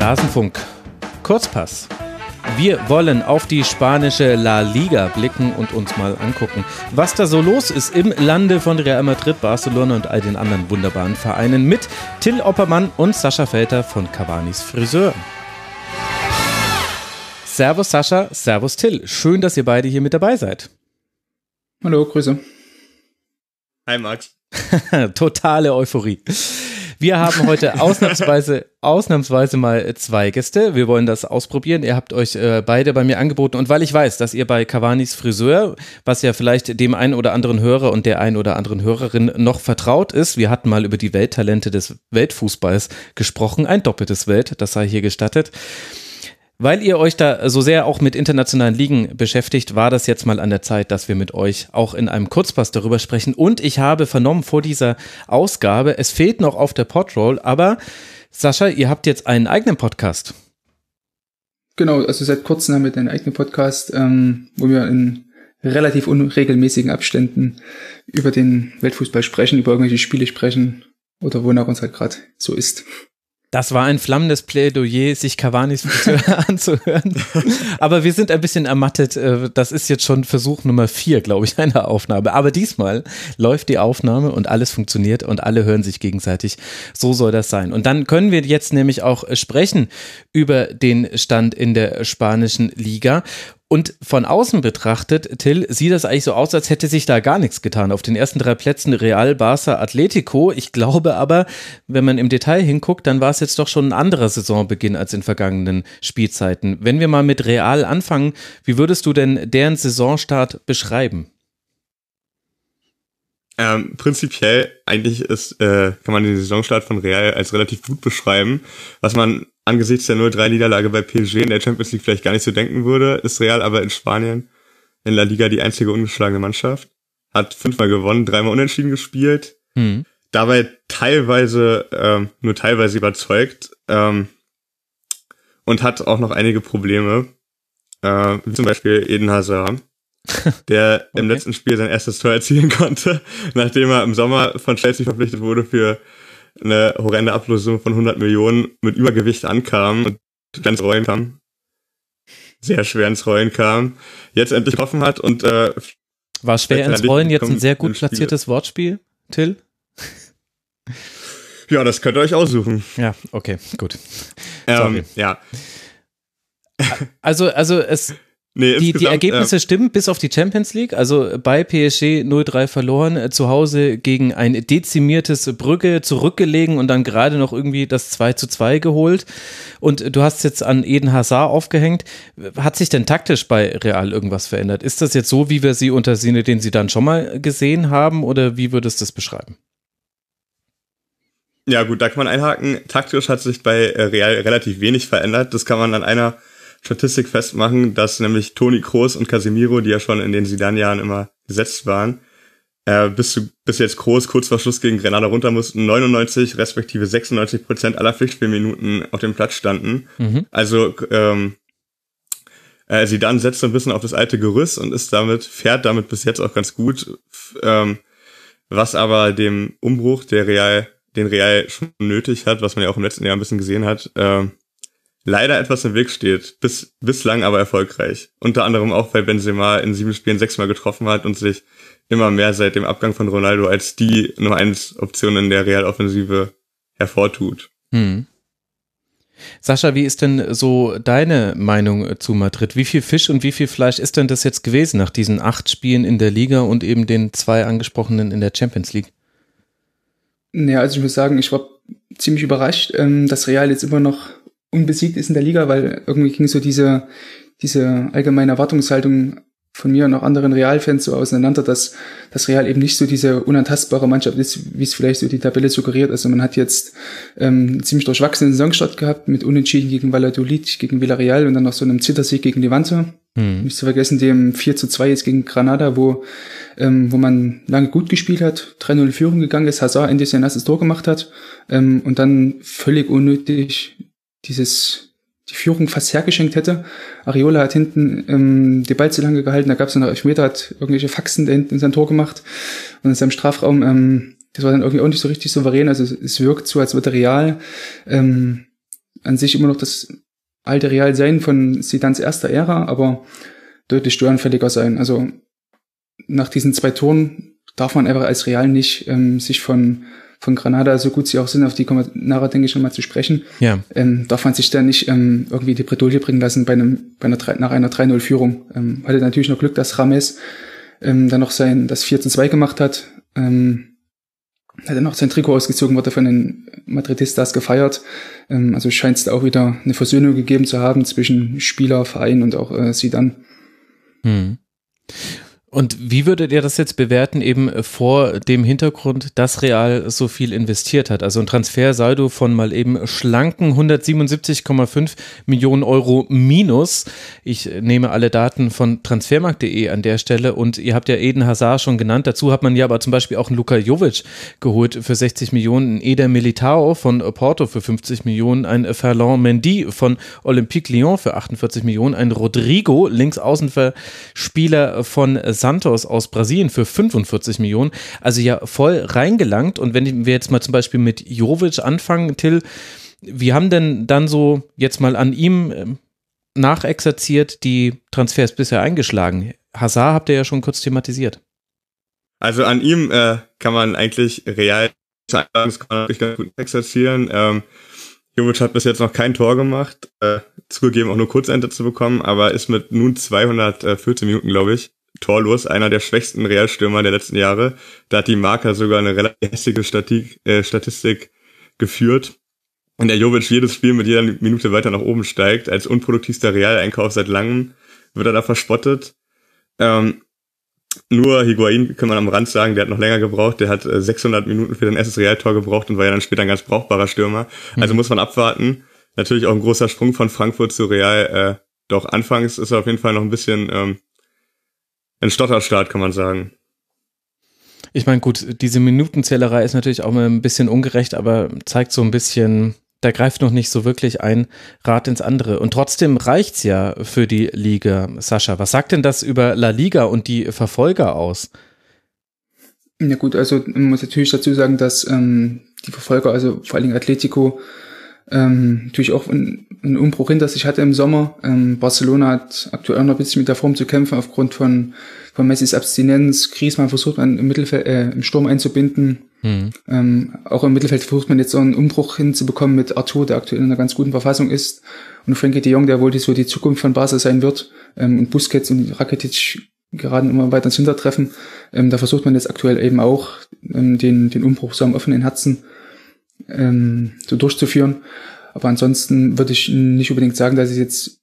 Rasenfunk. Kurzpass. Wir wollen auf die spanische La Liga blicken und uns mal angucken, was da so los ist im Lande von Real Madrid, Barcelona und all den anderen wunderbaren Vereinen mit Till Oppermann und Sascha Felter von Cavanis Friseur. Servus Sascha, Servus Till. Schön, dass ihr beide hier mit dabei seid. Hallo, Grüße. Hi Max. Totale Euphorie. Wir haben heute ausnahmsweise, ausnahmsweise mal zwei Gäste. Wir wollen das ausprobieren. Ihr habt euch äh, beide bei mir angeboten. Und weil ich weiß, dass ihr bei Cavanis Friseur, was ja vielleicht dem einen oder anderen Hörer und der einen oder anderen Hörerin noch vertraut ist, wir hatten mal über die Welttalente des Weltfußballs gesprochen. Ein doppeltes Welt, das sei hier gestattet. Weil ihr euch da so sehr auch mit internationalen Ligen beschäftigt, war das jetzt mal an der Zeit, dass wir mit euch auch in einem Kurzpass darüber sprechen. Und ich habe vernommen vor dieser Ausgabe, es fehlt noch auf der Podroll, aber Sascha, ihr habt jetzt einen eigenen Podcast. Genau, also seit kurzem haben wir einen eigenen Podcast, ähm, wo wir in relativ unregelmäßigen Abständen über den Weltfußball sprechen, über irgendwelche Spiele sprechen oder wonach uns halt gerade so ist. Das war ein flammendes Plädoyer, sich Cavanis anzuhören. Aber wir sind ein bisschen ermattet. Äh, das ist jetzt schon Versuch Nummer vier, glaube ich, einer Aufnahme. Aber diesmal läuft die Aufnahme und alles funktioniert und alle hören sich gegenseitig. So soll das sein. Und dann können wir jetzt nämlich auch sprechen über den Stand in der spanischen Liga. Und von außen betrachtet, Till, sieht das eigentlich so aus, als hätte sich da gar nichts getan. Auf den ersten drei Plätzen Real, Barça, Atletico. Ich glaube aber, wenn man im Detail hinguckt, dann war es jetzt doch schon ein anderer Saisonbeginn als in vergangenen Spielzeiten. Wenn wir mal mit Real anfangen, wie würdest du denn deren Saisonstart beschreiben? Ähm, prinzipiell eigentlich ist, äh, kann man den Saisonstart von Real als relativ gut beschreiben. Was man angesichts der 0-3-Niederlage bei PSG in der Champions League vielleicht gar nicht so denken würde, ist Real aber in Spanien in La Liga die einzige ungeschlagene Mannschaft. Hat fünfmal gewonnen, dreimal unentschieden gespielt. Mhm. Dabei teilweise, ähm, nur teilweise überzeugt. Ähm, und hat auch noch einige Probleme. Äh, wie zum Beispiel Eden Hazard der okay. im letzten Spiel sein erstes Tor erzielen konnte, nachdem er im Sommer von Chelsea verpflichtet wurde für eine horrende Ablösung von 100 Millionen mit Übergewicht ankam und ins Rollen kam. Sehr schwer ins Rollen kam. Jetzt endlich getroffen hat und äh, war schwer ins Rollen jetzt ein sehr gut platziertes Wortspiel, Till? Ja, das könnt ihr euch aussuchen. Ja, okay, gut. Ähm, ja. Also, also es Nee, die, die Ergebnisse äh, stimmen bis auf die Champions League. Also bei PSG 0-3 verloren, äh, zu Hause gegen ein dezimiertes Brügge zurückgelegen und dann gerade noch irgendwie das 2 2 geholt. Und du hast jetzt an Eden Hazard aufgehängt. Hat sich denn taktisch bei Real irgendwas verändert? Ist das jetzt so, wie wir sie unter Sinne, den sie dann schon mal gesehen haben, oder wie würdest du das beschreiben? Ja, gut, da kann man einhaken. Taktisch hat sich bei Real relativ wenig verändert. Das kann man an einer Statistik festmachen, dass nämlich Toni Kroos und Casemiro, die ja schon in den Sidan-Jahren immer gesetzt waren, äh, bis, zu, bis jetzt Kroos kurz vor Schluss gegen Grenada runter mussten, 99 respektive 96 Prozent aller Pflichtspielminuten auf dem Platz standen. Mhm. Also ähm, äh, Sidan setzt so ein bisschen auf das alte Gerüst und ist damit, fährt damit bis jetzt auch ganz gut, ähm, was aber dem Umbruch, der Real, den Real schon nötig hat, was man ja auch im letzten Jahr ein bisschen gesehen hat, äh, leider etwas im Weg steht, bis, bislang aber erfolgreich. Unter anderem auch, weil Benzema in sieben Spielen sechsmal getroffen hat und sich immer mehr seit dem Abgang von Ronaldo als die Nummer eins Option in der Realoffensive hervortut. Hm. Sascha, wie ist denn so deine Meinung zu Madrid? Wie viel Fisch und wie viel Fleisch ist denn das jetzt gewesen nach diesen acht Spielen in der Liga und eben den zwei angesprochenen in der Champions League? Ja, also ich muss sagen, ich war ziemlich überrascht, ähm, dass Real jetzt immer noch unbesiegt ist in der Liga, weil irgendwie ging so diese, diese allgemeine Erwartungshaltung von mir und auch anderen Realfans so auseinander, dass das Real eben nicht so diese unantastbare Mannschaft ist, wie es vielleicht so die Tabelle suggeriert. Also man hat jetzt ähm, ziemlich durchwachsenen Saisonstart gehabt mit Unentschieden gegen Valladolid, gegen Villarreal und dann noch so einem Zittersieg gegen Levante. Hm. Nicht zu vergessen dem 4 zu 2 jetzt gegen Granada, wo, ähm, wo man lange gut gespielt hat, 3-0 in Führung gegangen ist, Hazard endlich sein erstes Tor gemacht hat ähm, und dann völlig unnötig dieses die Führung fast hergeschenkt hätte. Ariola hat hinten ähm, die Ball zu lange gehalten, da gab es noch Elfmeter, hat irgendwelche Faxen da hinten in sein Tor gemacht und in seinem Strafraum, ähm, das war dann irgendwie auch nicht so richtig souverän, also es, es wirkt so, als würde Real ähm, an sich immer noch das alte Real sein von Sidans erster Ära, aber deutlich störenfälliger sein. Also nach diesen zwei Toren darf man einfach als Real nicht ähm, sich von von Granada, so gut sie auch sind, auf die kommen wir nachher, denke ich, nochmal zu sprechen, ja. ähm, darf man sich da nicht ähm, irgendwie die Bredouille bringen lassen bei einem, bei einer, nach einer 3-0-Führung. Ähm, hatte natürlich noch Glück, dass Rames ähm, dann noch sein, das 4 2 gemacht hat. Ähm, hat dann noch sein Trikot ausgezogen, wurde von den Madridistas gefeiert. Ähm, also scheint es da auch wieder eine Versöhnung gegeben zu haben zwischen Spieler, Verein und auch äh, Sidan. Hm. Und wie würdet ihr das jetzt bewerten, eben vor dem Hintergrund, dass Real so viel investiert hat? Also ein Transfersaldo von mal eben schlanken 177,5 Millionen Euro minus. Ich nehme alle Daten von transfermarkt.de an der Stelle und ihr habt ja Eden Hazard schon genannt. Dazu hat man ja aber zum Beispiel auch einen Luka Jovic geholt für 60 Millionen, einen Eder Militao von Porto für 50 Millionen, ein Ferland Mendy von Olympique Lyon für 48 Millionen, ein Rodrigo, Linksaußenspieler von Santos aus Brasilien für 45 Millionen. Also ja voll reingelangt. Und wenn wir jetzt mal zum Beispiel mit Jovic anfangen, Till, wie haben denn dann so jetzt mal an ihm ähm, nachexerziert die Transfers bisher eingeschlagen? Hazard habt ihr ja schon kurz thematisiert. Also an ihm äh, kann man eigentlich real das kann man ganz gut exerzieren. Ähm, Jovic hat bis jetzt noch kein Tor gemacht, äh, zugegeben auch nur Kurzente zu bekommen, aber ist mit nun 214 Minuten, glaube ich, torlos, einer der schwächsten Realstürmer der letzten Jahre. Da hat die Marker sogar eine relativ hässliche Statik, äh, Statistik geführt. Und der Jovic jedes Spiel mit jeder Minute weiter nach oben steigt. Als unproduktivster Realeinkauf seit langem wird er da verspottet. Ähm, nur Higuain kann man am Rand sagen, der hat noch länger gebraucht. Der hat 600 äh, Minuten für den erstes Realtor gebraucht und war ja dann später ein ganz brauchbarer Stürmer. Also mhm. muss man abwarten. Natürlich auch ein großer Sprung von Frankfurt zu Real. Äh, doch anfangs ist er auf jeden Fall noch ein bisschen ähm, ein Stotterstart, kann man sagen. Ich meine, gut, diese Minutenzählerei ist natürlich auch mal ein bisschen ungerecht, aber zeigt so ein bisschen, da greift noch nicht so wirklich ein Rad ins andere. Und trotzdem reicht's ja für die Liga. Sascha, was sagt denn das über La Liga und die Verfolger aus? Ja gut, also man muss natürlich dazu sagen, dass ähm, die Verfolger, also vor allen Dingen Atletico, ähm, natürlich auch einen, einen Umbruch hinter sich hatte im Sommer. Ähm, Barcelona hat aktuell noch ein bisschen mit der Form zu kämpfen aufgrund von, von Messis Abstinenz. Griezmann versucht man im Mittelfeld, äh, im Sturm einzubinden. Mhm. Ähm, auch im Mittelfeld versucht man jetzt so einen Umbruch hinzubekommen mit Arthur, der aktuell in einer ganz guten Verfassung ist. Und Frankie de Jong, der wohl so die Zukunft von Basel sein wird. Ähm, und Busquets und Rakitic geraten immer weiter ins Hintertreffen. Ähm, da versucht man jetzt aktuell eben auch ähm, den, den Umbruch so am offenen Herzen ähm, so durchzuführen. Aber ansonsten würde ich nicht unbedingt sagen, dass es jetzt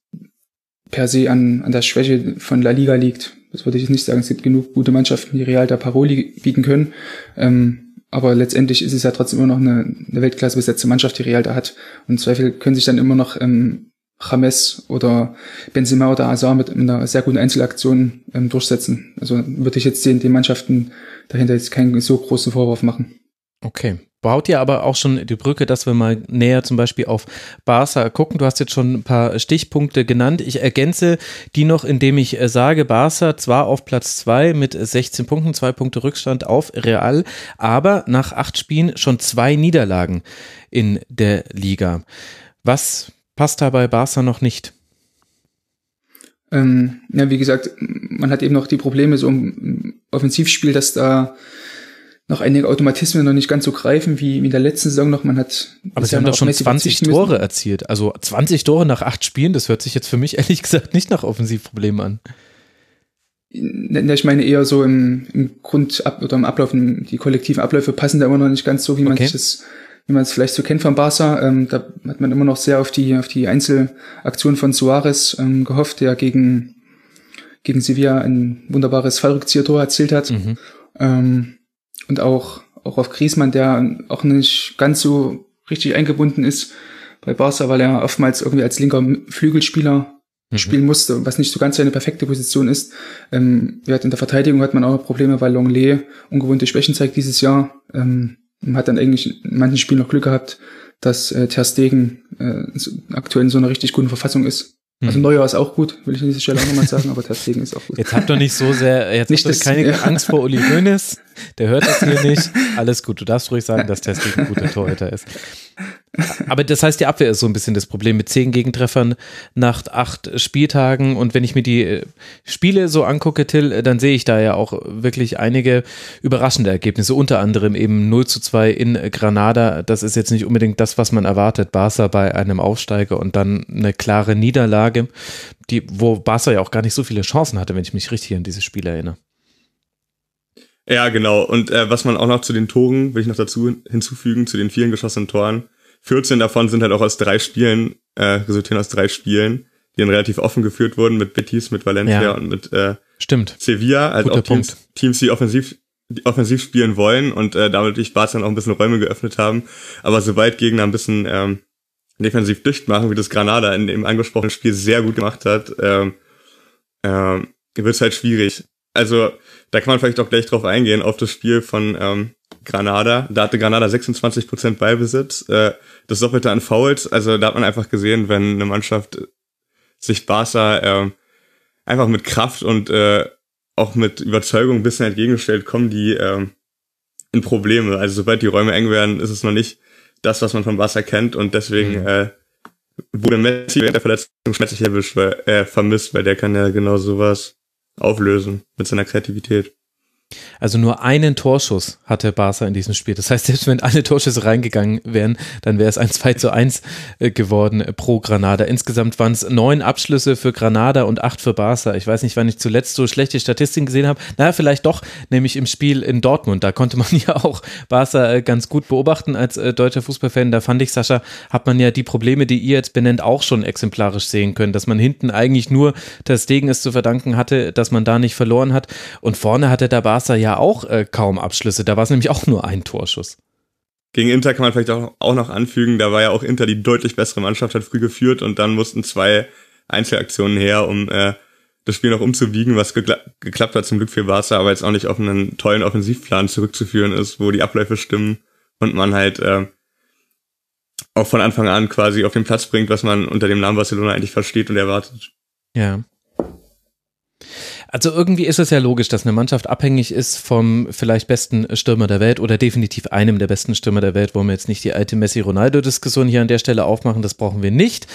per se an, an der Schwäche von La Liga liegt. Das würde ich nicht sagen. Es gibt genug gute Mannschaften, die Real der Paroli bieten können. Ähm, aber letztendlich ist es ja trotzdem immer noch eine, eine Weltklasse besetzte Mannschaft, die Real da hat. Und im Zweifel können sich dann immer noch ähm, James oder Benzema oder Azar mit einer sehr guten Einzelaktion ähm, durchsetzen. Also würde ich jetzt den, den Mannschaften dahinter jetzt keinen so großen Vorwurf machen. Okay baut ja aber auch schon die Brücke, dass wir mal näher zum Beispiel auf Barca gucken. Du hast jetzt schon ein paar Stichpunkte genannt. Ich ergänze die noch, indem ich äh, sage, Barca zwar auf Platz zwei mit 16 Punkten, zwei Punkte Rückstand auf Real, aber nach acht Spielen schon zwei Niederlagen in der Liga. Was passt da bei Barca noch nicht? Ähm, ja, wie gesagt, man hat eben noch die Probleme so im Offensivspiel, dass da noch einige Automatismen noch nicht ganz so greifen wie in der letzten Saison noch. Man hat aber sie haben doch schon 20 Tore müssen. erzielt. Also 20 Tore nach acht Spielen, das hört sich jetzt für mich ehrlich gesagt nicht nach Offensivproblemen an. Ich meine eher so im, im Grund oder im Ablauf, die kollektiven Abläufe passen da immer noch nicht ganz so, wie man okay. sich das, wie man es vielleicht so kennt von Barca. Ähm, da hat man immer noch sehr auf die, auf die Einzelaktion von Suarez ähm, gehofft, der gegen, gegen Sevilla ein wunderbares Fallrückzieher-Tor erzielt hat. Mhm. Ähm, und auch, auch auf Griesmann, der auch nicht ganz so richtig eingebunden ist bei Barca, weil er oftmals irgendwie als linker Flügelspieler mhm. spielen musste, was nicht so ganz seine perfekte Position ist. Ähm, ja, in der Verteidigung hat man auch noch Probleme, weil Longley ungewohnte Schwächen zeigt dieses Jahr. Ähm, man hat dann eigentlich in manchen Spielen noch Glück gehabt, dass äh, Ter Stegen äh, aktuell in so einer richtig guten Verfassung ist. Also hm. Neujahr ist auch gut, will ich an dieser Stelle auch nochmal sagen, aber Ter Stegen ist auch gut. Jetzt habt doch nicht so sehr, jetzt nicht habt das, keine ja. Angst vor Uli Hoeneß. Der hört das hier nicht. Alles gut. Du darfst ruhig sagen, dass Testi ein guter Torhüter ist. Aber das heißt, die Abwehr ist so ein bisschen das Problem mit zehn Gegentreffern nach acht Spieltagen. Und wenn ich mir die äh, Spiele so angucke, Till, äh, dann sehe ich da ja auch wirklich einige überraschende Ergebnisse. Unter anderem eben 0 zu 2 in Granada. Das ist jetzt nicht unbedingt das, was man erwartet. Barca bei einem Aufsteiger und dann eine klare Niederlage, die, wo Barca ja auch gar nicht so viele Chancen hatte, wenn ich mich richtig an dieses Spiel erinnere. Ja, genau. Und äh, was man auch noch zu den Toren, will ich noch dazu hinzufügen, zu den vielen geschossenen Toren. 14 davon sind halt auch aus drei Spielen, äh, resultieren aus drei Spielen, die dann relativ offen geführt wurden mit Betis, mit Valencia ja. und mit äh, Stimmt. Sevilla, also Guter auch Teams, Punkt. Teams, die offensiv die offensiv spielen wollen und äh, damit durch Barca dann auch ein bisschen Räume geöffnet haben. Aber sobald Gegner ein bisschen ähm, defensiv dicht machen, wie das Granada in dem angesprochenen Spiel sehr gut gemacht hat, ähm, ähm, wird es halt schwierig. Also da kann man vielleicht auch gleich drauf eingehen, auf das Spiel von ähm, Granada. Da hatte Granada 26% Ballbesitz, äh, das Doppelte an Fouls. Also da hat man einfach gesehen, wenn eine Mannschaft sich Barca äh, einfach mit Kraft und äh, auch mit Überzeugung ein bisschen entgegenstellt, kommen die äh, in Probleme. Also sobald die Räume eng werden, ist es noch nicht das, was man von Barca kennt und deswegen mhm. äh, wurde Messi während der Verletzung schmerzlich erwischt, weil, äh, vermisst, weil der kann ja genau sowas auflösen mit seiner Kreativität. Also nur einen Torschuss hatte Barca in diesem Spiel. Das heißt, selbst wenn alle Torschüsse reingegangen wären, dann wäre es ein 2 zu 1 äh, geworden pro Granada. Insgesamt waren es neun Abschlüsse für Granada und acht für Barca. Ich weiß nicht, wann ich zuletzt so schlechte Statistiken gesehen habe. Naja, vielleicht doch, nämlich im Spiel in Dortmund. Da konnte man ja auch Barca äh, ganz gut beobachten als äh, deutscher Fußballfan. Da fand ich, Sascha, hat man ja die Probleme, die ihr jetzt benennt, auch schon exemplarisch sehen können. Dass man hinten eigentlich nur das Degen es zu verdanken hatte, dass man da nicht verloren hat. Und vorne hatte der Barca ja auch äh, kaum Abschlüsse. Da war es nämlich auch nur ein Torschuss. Gegen Inter kann man vielleicht auch, auch noch anfügen, da war ja auch Inter die deutlich bessere Mannschaft, hat früh geführt und dann mussten zwei Einzelaktionen her, um äh, das Spiel noch umzuwiegen, was gekla geklappt hat zum Glück für Barca, aber jetzt auch nicht auf einen tollen Offensivplan zurückzuführen ist, wo die Abläufe stimmen und man halt äh, auch von Anfang an quasi auf den Platz bringt, was man unter dem Namen Barcelona eigentlich versteht und erwartet. Ja. Also irgendwie ist es ja logisch, dass eine Mannschaft abhängig ist vom vielleicht besten Stürmer der Welt oder definitiv einem der besten Stürmer der Welt. Wollen wir jetzt nicht die alte Messi-Ronaldo-Diskussion hier an der Stelle aufmachen, das brauchen wir nicht.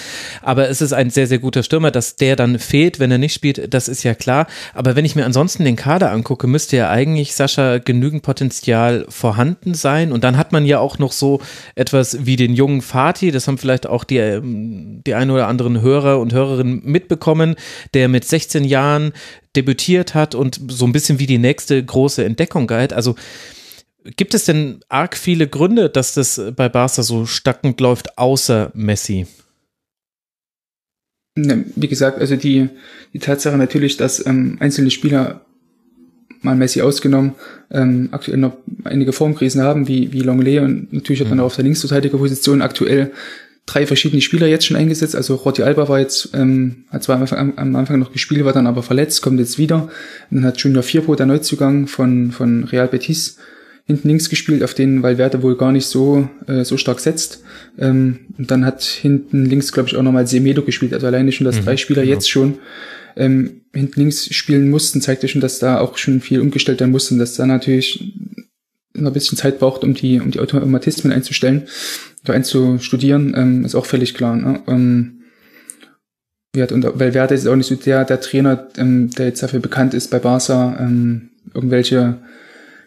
Aber es ist ein sehr, sehr guter Stürmer, dass der dann fehlt, wenn er nicht spielt, das ist ja klar. Aber wenn ich mir ansonsten den Kader angucke, müsste ja eigentlich, Sascha, genügend Potenzial vorhanden sein. Und dann hat man ja auch noch so etwas wie den jungen Fatih, das haben vielleicht auch die, ähm, die ein oder anderen Hörer und Hörerinnen mitbekommen, der mit 16 Jahren debütiert hat und so ein bisschen wie die nächste große Entdeckung galt. Also gibt es denn arg viele Gründe, dass das bei Barca so stackend läuft, außer Messi? Ne, wie gesagt, also die, die Tatsache natürlich, dass ähm, einzelne Spieler, mal Messi ausgenommen, ähm, aktuell noch einige Formkrisen haben, wie, wie Longley und natürlich hat man mhm. auch auf der Linksverteidigerposition aktuell drei verschiedene Spieler jetzt schon eingesetzt. Also Roti Alba war jetzt, ähm, hat zwar am Anfang, am Anfang noch gespielt, war dann aber verletzt, kommt jetzt wieder. Und dann hat Junior Firpo, der Neuzugang von, von Real Betis, hinten links gespielt, auf den Valverde wohl gar nicht so, äh, so stark setzt. Ähm, und dann hat hinten links, glaube ich, auch nochmal Semedo gespielt. Also alleine schon, dass mhm, drei Spieler genau. jetzt schon ähm, hinten links spielen mussten, zeigt ja schon, dass da auch schon viel umgestellt werden musste und dass da natürlich noch ein bisschen Zeit braucht, um die, um die Automatismen einzustellen oder einzustudieren, ähm, ist auch völlig klar. Ne? Ähm, und weil Werde ist auch nicht so der, der Trainer, ähm, der jetzt dafür bekannt ist, bei Barca ähm, irgendwelche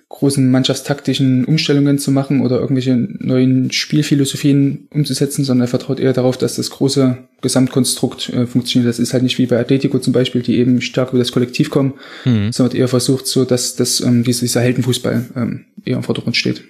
großen mannschaftstaktischen Umstellungen zu machen oder irgendwelche neuen Spielphilosophien umzusetzen, sondern er vertraut eher darauf, dass das große Gesamtkonstrukt äh, funktioniert. Das ist halt nicht wie bei Atletico zum Beispiel, die eben stark über das Kollektiv kommen, mhm. sondern eher versucht so, dass, dass ähm, dieser Heldenfußball ähm, eher im Vordergrund steht.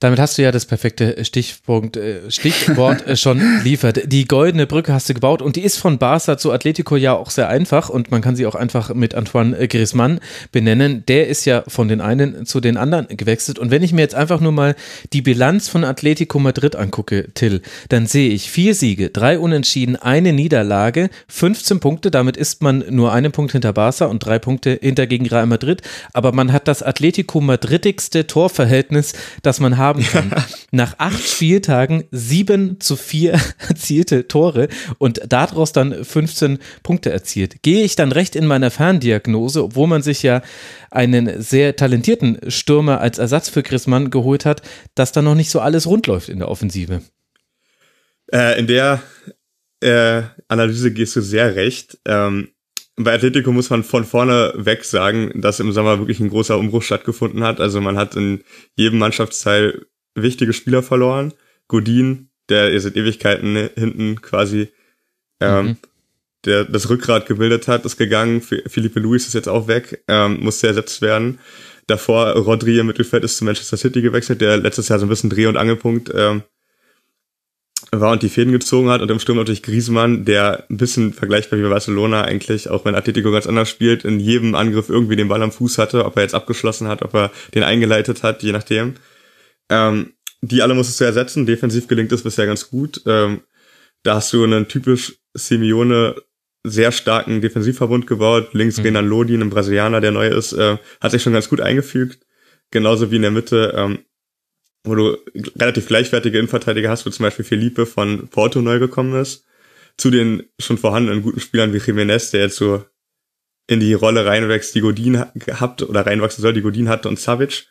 Damit hast du ja das perfekte Stichpunkt, äh, Stichwort äh, schon liefert. Die goldene Brücke hast du gebaut und die ist von Barca zu Atletico ja auch sehr einfach und man kann sie auch einfach mit Antoine Griezmann benennen. Der ist ja von den einen zu den anderen gewechselt und wenn ich mir jetzt einfach nur mal die Bilanz von Atletico Madrid angucke, Till, dann sehe ich vier Siege, drei Unentschieden, eine Niederlage, 15 Punkte, damit ist man nur einen Punkt hinter Barca und drei Punkte hinter gegen Real Madrid, aber man hat das Atletico Madridigste Torverhältnis, das man haben haben kann. Nach acht Spieltagen sieben zu vier erzielte Tore und daraus dann 15 Punkte erzielt. Gehe ich dann recht in meiner Ferndiagnose, obwohl man sich ja einen sehr talentierten Stürmer als Ersatz für Griezmann geholt hat, dass da noch nicht so alles rund läuft in der Offensive. Äh, in der äh, Analyse gehst du sehr recht. Ähm, bei Atletico muss man von vorne weg sagen, dass im Sommer wirklich ein großer Umbruch stattgefunden hat. Also man hat in jedem Mannschaftsteil wichtige Spieler verloren. Godin, der seit Ewigkeiten hinten quasi ähm, mhm. der das Rückgrat gebildet hat, ist gegangen. Felipe Luis ist jetzt auch weg, ähm, musste ersetzt werden. Davor Rodri im Mittelfeld ist zu Manchester City gewechselt, der letztes Jahr so ein bisschen Dreh- und Angelpunkt ähm, war und die Fäden gezogen hat und im Sturm natürlich Griezmann, der ein bisschen vergleichbar wie bei Barcelona eigentlich, auch wenn Atletico ganz anders spielt, in jedem Angriff irgendwie den Ball am Fuß hatte, ob er jetzt abgeschlossen hat, ob er den eingeleitet hat, je nachdem. Ähm, die alle musstest du ersetzen, defensiv gelingt es bisher ganz gut. Ähm, da hast du einen typisch Simeone sehr starken Defensivverbund gebaut. Links mhm. Renan Lodi, ein Brasilianer, der neu ist, äh, hat sich schon ganz gut eingefügt. Genauso wie in der Mitte ähm, wo du relativ gleichwertige Innenverteidiger hast, wo zum Beispiel Felipe von Porto neu gekommen ist, zu den schon vorhandenen guten Spielern wie Jiménez, der jetzt so in die Rolle reinwächst, die Godin gehabt oder reinwachsen soll, die Godin hatte und Savic.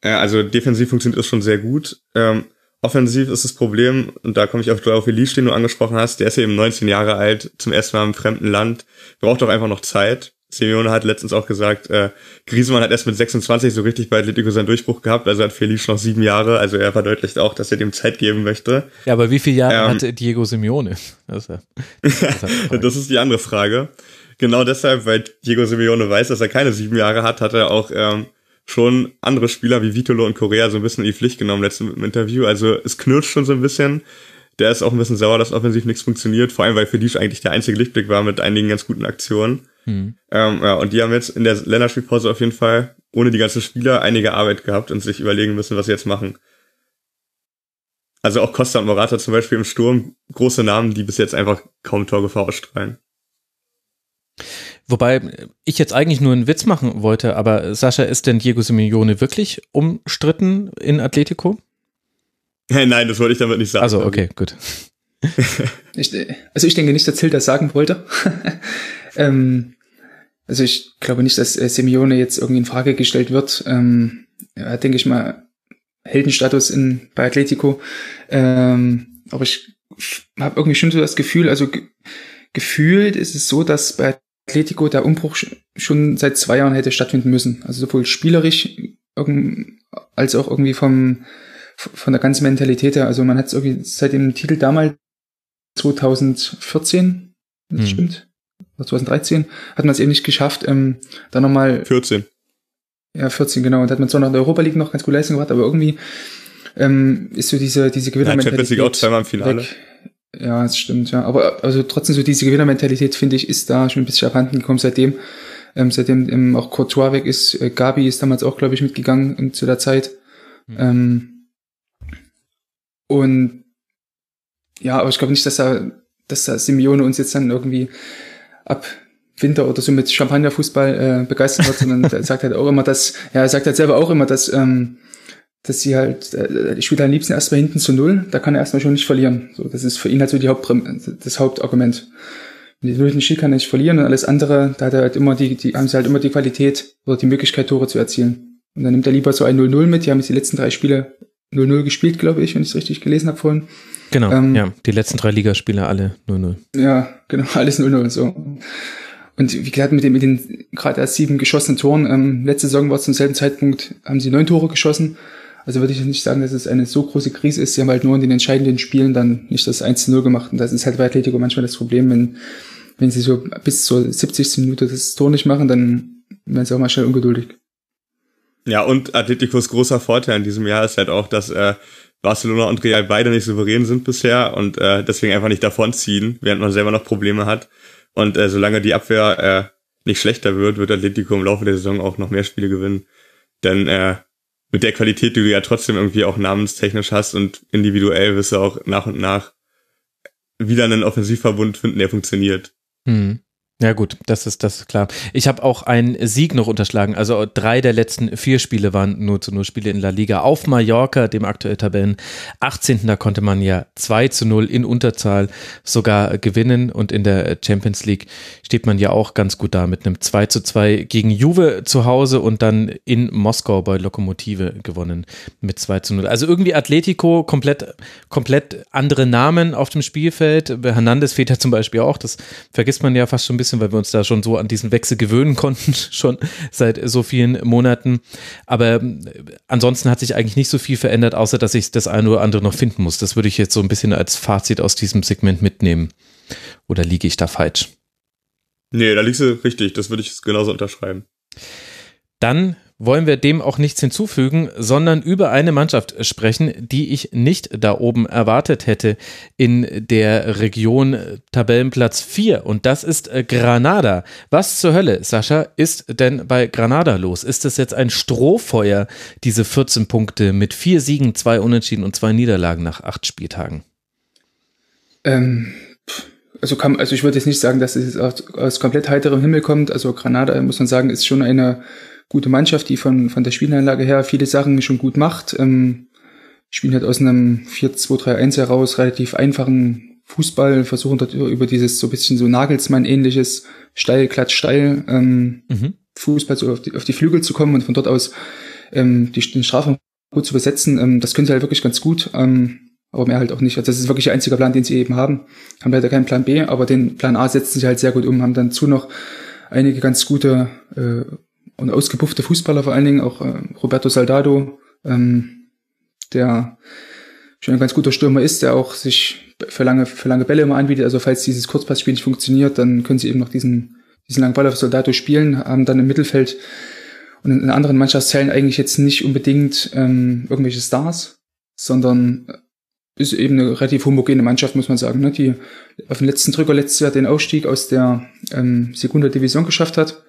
Äh, also defensiv funktioniert das schon sehr gut. Ähm, offensiv ist das Problem, und da komme ich auf Joao Felice, den du angesprochen hast, der ist ja eben 19 Jahre alt, zum ersten Mal im fremden Land, braucht doch einfach noch Zeit. Simeone hat letztens auch gesagt, äh, Griezmann hat erst mit 26 so richtig bei Atletico seinen Durchbruch gehabt, also hat Felice noch sieben Jahre, also er verdeutlicht auch, dass er dem Zeit geben möchte. Ja, aber wie viele Jahre ähm, hatte Diego Simeone? Das ist, das, das ist die andere Frage. Genau deshalb, weil Diego Simeone weiß, dass er keine sieben Jahre hat, hat er auch ähm, schon andere Spieler wie Vitolo und Correa so ein bisschen in die Pflicht genommen letzten im Interview. Also es knirscht schon so ein bisschen. Der ist auch ein bisschen sauer, dass offensiv nichts funktioniert, vor allem weil Felice eigentlich der einzige Lichtblick war mit einigen ganz guten Aktionen. Mhm. Ähm, ja, und die haben jetzt in der Länderspielpause auf jeden Fall ohne die ganzen Spieler einige Arbeit gehabt und sich überlegen müssen, was sie jetzt machen. Also auch Costa und Morata zum Beispiel im Sturm, große Namen, die bis jetzt einfach kaum Torgefahr ausstrahlen. Wobei ich jetzt eigentlich nur einen Witz machen wollte, aber Sascha, ist denn Diego Simeone wirklich umstritten in Atletico? Nein, das wollte ich damit nicht sagen. Also, okay, gut. ich, also ich denke nicht, dass Hill das sagen wollte. ähm, also ich glaube nicht, dass äh, Simeone jetzt irgendwie in Frage gestellt wird. Ähm, er hat, denke ich mal, Heldenstatus in, bei Atletico. Ähm, aber ich habe irgendwie schon so das Gefühl, also ge gefühlt ist es so, dass bei Atletico der Umbruch schon seit zwei Jahren hätte stattfinden müssen. Also sowohl spielerisch als auch irgendwie vom, von der ganzen Mentalität her. Also man hat es irgendwie seit dem Titel damals 2014, das hm. stimmt, 2013, hat man es eben nicht geschafft, ähm, dann nochmal. 14. Ja, 14, genau. Und hat man zwar noch in der Europa League noch ganz gut Leistung gemacht, aber irgendwie ähm, ist so diese, diese Gewinnermentalität. Ja, auch zweimal im Finale. Weg. Ja, das stimmt, ja. Aber also trotzdem so diese Gewinnermentalität, finde ich, ist da schon ein bisschen abhanden gekommen seitdem. Ähm, seitdem ähm, auch Courtois weg ist. Äh, Gabi ist damals auch, glaube ich, mitgegangen in, zu der Zeit. Mhm. Ähm, und ja, aber ich glaube nicht, dass er, dass er Simeone uns jetzt dann irgendwie ab Winter oder so mit Champagnerfußball äh, begeistern wird, sondern er sagt halt auch immer, dass, ja, er sagt halt selber auch immer, dass, ähm, dass sie halt, äh, ich spiele am liebsten erstmal hinten zu null, da kann er erstmal schon nicht verlieren. So, das ist für ihn halt so die Haupt, das Hauptargument. Die wilden Spiel kann er nicht verlieren und alles andere, da hat er halt immer die, die, haben sie halt immer die Qualität oder die Möglichkeit, Tore zu erzielen. Und dann nimmt er lieber so ein 0-0 mit, die haben jetzt die letzten drei Spiele 0-0 gespielt, glaube ich, wenn ich es richtig gelesen habe vorhin. Genau, ähm, ja. Die letzten drei Ligaspiele alle 0-0. Ja, genau, alles 0-0 so. Und wie gesagt, mit den, mit den gerade erst sieben geschossenen Toren, ähm, letzte Saison war zum selben Zeitpunkt, haben sie neun Tore geschossen. Also würde ich nicht sagen, dass es eine so große Krise ist. Sie haben halt nur in den entscheidenden Spielen dann nicht das 1-0 gemacht. Und das ist halt bei Atletico manchmal das Problem, wenn, wenn sie so bis zur 70. Minute das Tor nicht machen, dann werden sie auch mal schnell ungeduldig. Ja, und Atleticos großer Vorteil in diesem Jahr ist halt auch, dass äh, Barcelona und Real beide nicht souverän sind bisher und äh, deswegen einfach nicht davonziehen, während man selber noch Probleme hat. Und äh, solange die Abwehr äh, nicht schlechter wird, wird Atletico im Laufe der Saison auch noch mehr Spiele gewinnen. Denn äh, mit der Qualität, die du ja trotzdem irgendwie auch namenstechnisch hast und individuell wirst du auch nach und nach wieder einen Offensivverbund finden, der funktioniert. Hm. Ja gut, das ist das ist klar. Ich habe auch einen Sieg noch unterschlagen. Also drei der letzten vier Spiele waren nur zu null Spiele in La Liga. Auf Mallorca, dem aktuell Tabellen 18. Da konnte man ja 2 zu 0 in Unterzahl sogar gewinnen. Und in der Champions League steht man ja auch ganz gut da mit einem 2 zu 2 gegen Juve zu Hause und dann in Moskau bei Lokomotive gewonnen mit 2 zu 0. Also irgendwie Atletico, komplett, komplett andere Namen auf dem Spielfeld. Hernandez fehlt ja zum Beispiel auch. Das vergisst man ja fast schon ein bisschen bisschen, weil wir uns da schon so an diesen Wechsel gewöhnen konnten, schon seit so vielen Monaten. Aber äh, ansonsten hat sich eigentlich nicht so viel verändert, außer dass ich das eine oder andere noch finden muss. Das würde ich jetzt so ein bisschen als Fazit aus diesem Segment mitnehmen. Oder liege ich da falsch? Nee, da liegst du richtig. Das würde ich genauso unterschreiben. Dann wollen wir dem auch nichts hinzufügen, sondern über eine Mannschaft sprechen, die ich nicht da oben erwartet hätte in der Region Tabellenplatz 4 und das ist äh, Granada. Was zur Hölle, Sascha, ist denn bei Granada los? Ist es jetzt ein Strohfeuer, diese 14 Punkte mit vier Siegen, zwei Unentschieden und zwei Niederlagen nach acht Spieltagen? Ähm, also, kann, also ich würde jetzt nicht sagen, dass es aus, aus komplett heiterem Himmel kommt. Also Granada, muss man sagen, ist schon eine gute Mannschaft, die von, von der Spielanlage her viele Sachen schon gut macht. Ähm, spielen halt aus einem 4-2-3-1 heraus relativ einfachen Fußball, versuchen dort über dieses so bisschen so Nagelsmann-ähnliches steil, klatsch, steil ähm, mhm. Fußball so auf die, auf die Flügel zu kommen und von dort aus ähm, die, den Strafraum gut zu besetzen. Ähm, das können sie halt wirklich ganz gut, ähm, aber mehr halt auch nicht. Also das ist wirklich der einzige Plan, den sie eben haben. Haben leider keinen Plan B, aber den Plan A setzen sie halt sehr gut um, haben dann zu noch einige ganz gute äh, und ausgepuffte Fußballer vor allen Dingen, auch äh, Roberto Saldado, ähm, der schon ein ganz guter Stürmer ist, der auch sich für lange, für lange Bälle immer anbietet. Also falls dieses Kurzpassspiel nicht funktioniert, dann können sie eben noch diesen, diesen langen Ball auf Soldato spielen, haben dann im Mittelfeld und in anderen Mannschaftsteilen eigentlich jetzt nicht unbedingt ähm, irgendwelche Stars, sondern ist eben eine relativ homogene Mannschaft, muss man sagen, ne, die auf den letzten Drücker letztes Jahr den Aufstieg aus der ähm, Segunda Division geschafft hat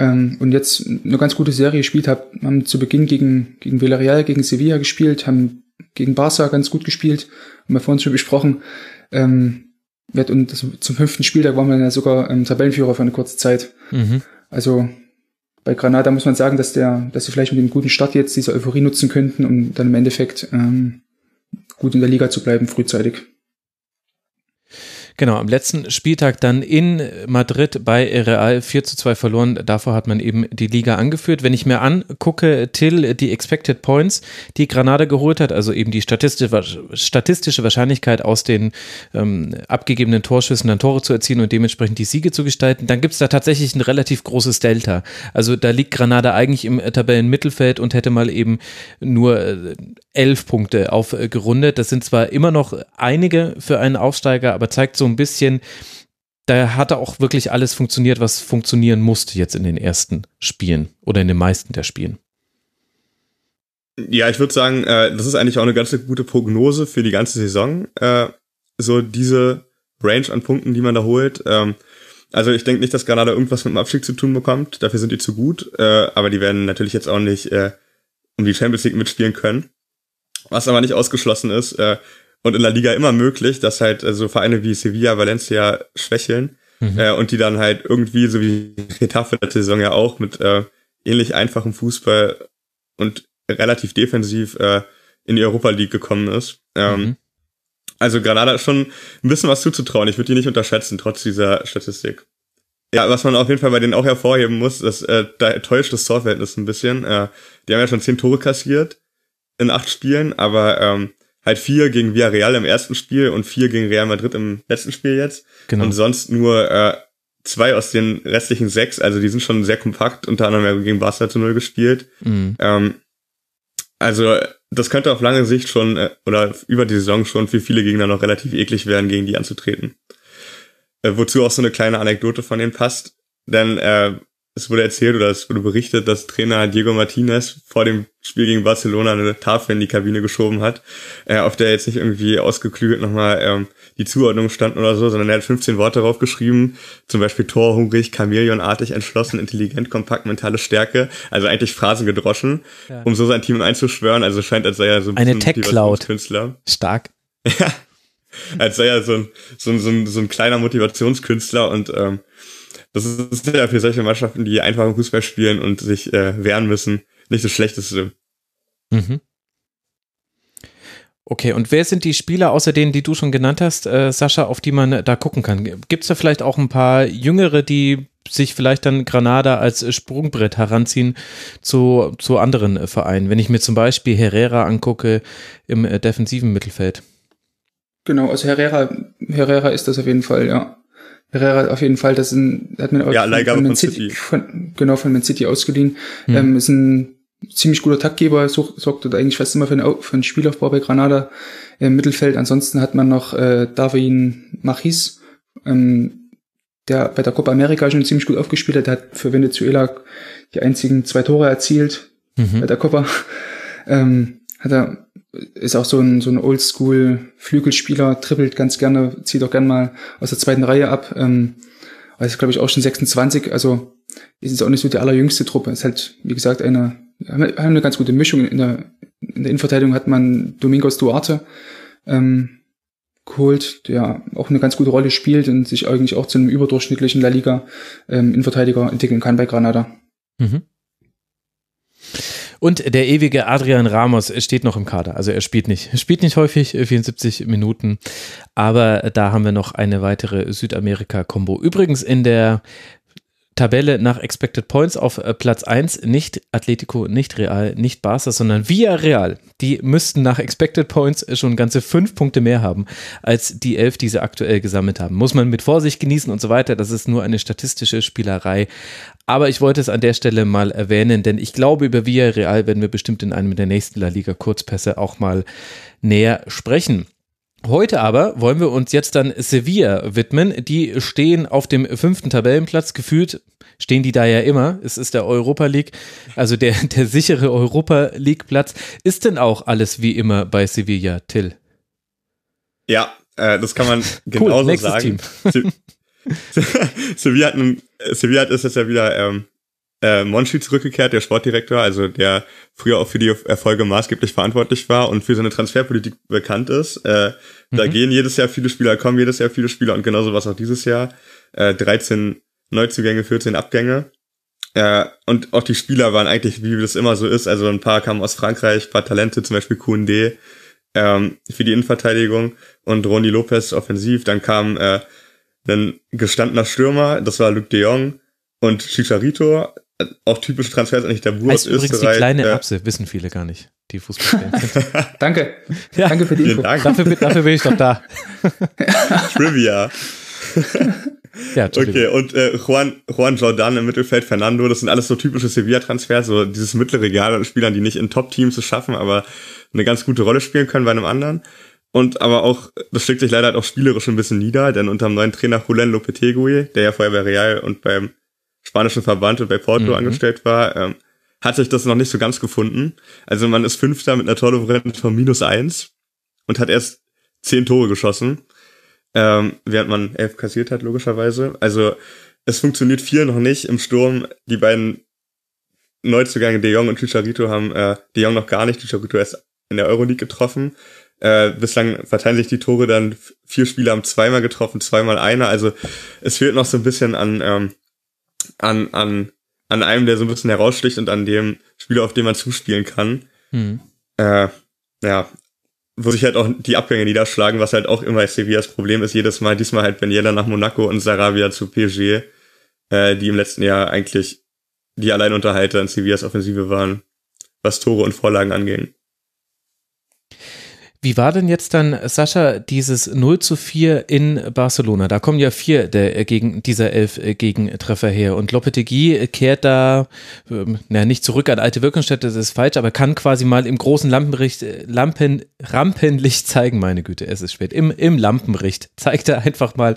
ähm, und jetzt eine ganz gute Serie gespielt hab, haben zu Beginn gegen, gegen Villarreal, gegen Sevilla gespielt, haben gegen Barca ganz gut gespielt, haben wir vorhin schon besprochen. Ähm, und das, zum fünften Spieltag waren wir ja sogar ähm, Tabellenführer für eine kurze Zeit. Mhm. Also bei Granada muss man sagen, dass der, dass sie vielleicht mit dem guten Start jetzt diese Euphorie nutzen könnten, um dann im Endeffekt ähm, gut in der Liga zu bleiben, frühzeitig. Genau, am letzten Spieltag dann in Madrid bei Real 4 zu 2 verloren. Davor hat man eben die Liga angeführt. Wenn ich mir angucke, Till, die Expected Points, die Granada geholt hat, also eben die statistische, Wahrscheinlichkeit aus den ähm, abgegebenen Torschüssen dann Tore zu erzielen und dementsprechend die Siege zu gestalten, dann gibt es da tatsächlich ein relativ großes Delta. Also da liegt Granada eigentlich im Tabellenmittelfeld und hätte mal eben nur äh, elf Punkte aufgerundet. Das sind zwar immer noch einige für einen Aufsteiger, aber zeigt so ein bisschen, da hatte auch wirklich alles funktioniert, was funktionieren musste jetzt in den ersten Spielen oder in den meisten der Spielen. Ja, ich würde sagen, äh, das ist eigentlich auch eine ganz gute Prognose für die ganze Saison. Äh, so diese Range an Punkten, die man da holt. Ähm, also ich denke nicht, dass Granada irgendwas mit dem Abstieg zu tun bekommt. Dafür sind die zu gut. Äh, aber die werden natürlich jetzt auch nicht äh, um die Champions League mitspielen können. Was aber nicht ausgeschlossen ist, äh, und in der Liga immer möglich, dass halt äh, so Vereine wie Sevilla, Valencia schwächeln mhm. äh, und die dann halt irgendwie, so wie Getafe letzte Saison ja auch, mit äh, ähnlich einfachem Fußball und relativ defensiv äh, in die Europa League gekommen ist. Ähm, mhm. Also Granada ist schon ein bisschen was zuzutrauen. Ich würde die nicht unterschätzen, trotz dieser Statistik. Ja, was man auf jeden Fall bei denen auch hervorheben muss, dass äh, da täuscht das Torverhältnis ein bisschen. Äh, die haben ja schon zehn Tore kassiert in acht Spielen, aber ähm, halt vier gegen Villarreal im ersten Spiel und vier gegen Real Madrid im letzten Spiel jetzt. Genau. Und sonst nur äh, zwei aus den restlichen sechs, also die sind schon sehr kompakt, unter anderem gegen Barca zu null gespielt. Mhm. Ähm, also das könnte auf lange Sicht schon äh, oder über die Saison schon für viele Gegner noch relativ eklig werden, gegen die anzutreten. Äh, wozu auch so eine kleine Anekdote von denen passt. Denn äh, es wurde erzählt oder es wurde berichtet, dass Trainer Diego Martinez vor dem Spiel gegen Barcelona eine Tafel in die Kabine geschoben hat, äh, auf der jetzt nicht irgendwie ausgeklügelt nochmal ähm, die Zuordnung standen oder so, sondern er hat 15 Worte drauf geschrieben, zum Beispiel torhungrig, chameleonartig, entschlossen, intelligent, kompakt, mentale Stärke, also eigentlich Phrasen gedroschen, ja. um so sein Team einzuschwören, also scheint, als sei er so ein Eine Tech-Cloud. Stark. Ja. Als sei er so ein, so ein, so ein, so ein kleiner Motivationskünstler und ähm, das ist ja für solche Mannschaften, die einfach Fußball spielen und sich äh, wehren müssen, nicht das Schlechteste. Mhm. Okay, und wer sind die Spieler außer denen, die du schon genannt hast, äh, Sascha, auf die man da gucken kann? Gibt es da vielleicht auch ein paar Jüngere, die sich vielleicht dann Granada als Sprungbrett heranziehen zu, zu anderen äh, Vereinen? Wenn ich mir zum Beispiel Herrera angucke im äh, defensiven Mittelfeld. Genau, also Herrera, Herrera ist das auf jeden Fall, ja. Herrera auf jeden Fall, das ist ein, hat man auch ja, von, von, Man City, von, genau von Man City ausgeliehen. Hm. Ähm, ist ein ziemlich guter Taktgeber, sorgt dort eigentlich fast immer für einen, für einen Spielaufbau bei Granada im Mittelfeld. Ansonsten hat man noch äh, Darwin Machis, ähm, der bei der Copa America schon ziemlich gut aufgespielt hat. Der hat für Venezuela die einzigen zwei Tore erzielt mhm. bei der Copa. Ähm, hat er, ist auch so ein, so ein Oldschool-Flügelspieler, trippelt ganz gerne, zieht auch gerne mal aus der zweiten Reihe ab. Ähm, also glaube ich auch schon 26, also ist es auch nicht so die allerjüngste Truppe. Ist halt, wie gesagt, eine haben eine ganz gute Mischung. In der, in der Innenverteidigung hat man Domingos Duarte ähm, geholt, der auch eine ganz gute Rolle spielt und sich eigentlich auch zu einem überdurchschnittlichen La Liga ähm, Innenverteidiger entwickeln kann bei Granada. Mhm. Und der ewige Adrian Ramos steht noch im Kader. Also er spielt nicht, spielt nicht häufig, 74 Minuten. Aber da haben wir noch eine weitere Südamerika-Kombo. Übrigens in der Tabelle nach Expected Points auf äh, Platz 1 nicht Atletico, nicht Real, nicht Barca, sondern Villarreal. Die müssten nach Expected Points schon ganze fünf Punkte mehr haben als die elf, die sie aktuell gesammelt haben. Muss man mit Vorsicht genießen und so weiter. Das ist nur eine statistische Spielerei. Aber ich wollte es an der Stelle mal erwähnen, denn ich glaube, über Villarreal werden wir bestimmt in einem der nächsten La Liga Kurzpässe auch mal näher sprechen. Heute aber wollen wir uns jetzt dann Sevilla widmen. Die stehen auf dem fünften Tabellenplatz. Gefühlt stehen die da ja immer. Es ist der Europa League, also der, der sichere Europa League Platz. Ist denn auch alles wie immer bei Sevilla, Till? Ja, äh, das kann man genauso cool, sagen. Team. Sevilla hat, nun, Sevilla hat ist jetzt ja wieder ähm, äh, Monchi zurückgekehrt, der Sportdirektor, also der früher auch für die Erfolge maßgeblich verantwortlich war und für seine Transferpolitik bekannt ist. Äh, mhm. Da gehen jedes Jahr viele Spieler, kommen jedes Jahr viele Spieler und genauso was auch dieses Jahr. Äh, 13 Neuzugänge, 14 Abgänge. Äh, und auch die Spieler waren eigentlich, wie das immer so ist, also ein paar kamen aus Frankreich, ein paar Talente, zum Beispiel QND ähm, für die Innenverteidigung und Ronny Lopez offensiv. Dann kam äh, ein gestandener Stürmer, das war Luc de Jong und Chicharito, auch typisch Transfers eigentlich der Wurst ist. Übrigens die kleine äh, Apse, wissen viele gar nicht, die Fußballfans sind. Danke. Ja. Danke für die Info. Dank. Dafür, dafür bin ich doch da. Trivia. ja, okay, und äh, Juan, Juan Jordan im Mittelfeld, Fernando, das sind alles so typische Sevilla-Transfers, so dieses mittlere Regal an Spielern, die nicht in Top-Teams es schaffen, aber eine ganz gute Rolle spielen können bei einem anderen. Und aber auch, das schlägt sich leider halt auch spielerisch ein bisschen nieder, denn unter dem neuen Trainer Julen Lopetegui, der ja vorher bei Real und beim spanischen Verband und bei Porto mhm. angestellt war, ähm, hat sich das noch nicht so ganz gefunden. Also man ist Fünfter mit einer Tordifferenz von minus eins und hat erst zehn Tore geschossen, ähm, während man elf kassiert hat, logischerweise. Also es funktioniert viel noch nicht im Sturm. Die beiden Neuzugänge De Jong und Chicharito haben äh, De Jong noch gar nicht, Chicharito erst in der Euroleague getroffen. Äh, bislang verteilen sich die Tore dann, vier Spieler haben zweimal getroffen, zweimal einer. Also es fehlt noch so ein bisschen an ähm, an, an, an einem, der so ein bisschen heraussticht und an dem Spieler, auf den man zuspielen kann. Mhm. Äh, ja, wo sich halt auch die Abgänge niederschlagen, was halt auch immer Sevillas Problem ist. Jedes Mal, diesmal halt Ben Yedder nach Monaco und Sarabia zu PSG, äh, die im letzten Jahr eigentlich die Alleinunterhalter in Sevillas Offensive waren, was Tore und Vorlagen anging. Wie war denn jetzt dann, Sascha, dieses 0 zu 4 in Barcelona? Da kommen ja vier der, äh, gegen, dieser elf äh, Gegentreffer her. Und Lopetegui kehrt da, ähm, na, nicht zurück an alte Wirkungsstätte, das ist falsch, aber kann quasi mal im großen Lampenricht, äh, Lampen, Rampenlicht zeigen, meine Güte, es ist spät, im, im Lampenricht zeigt er einfach mal,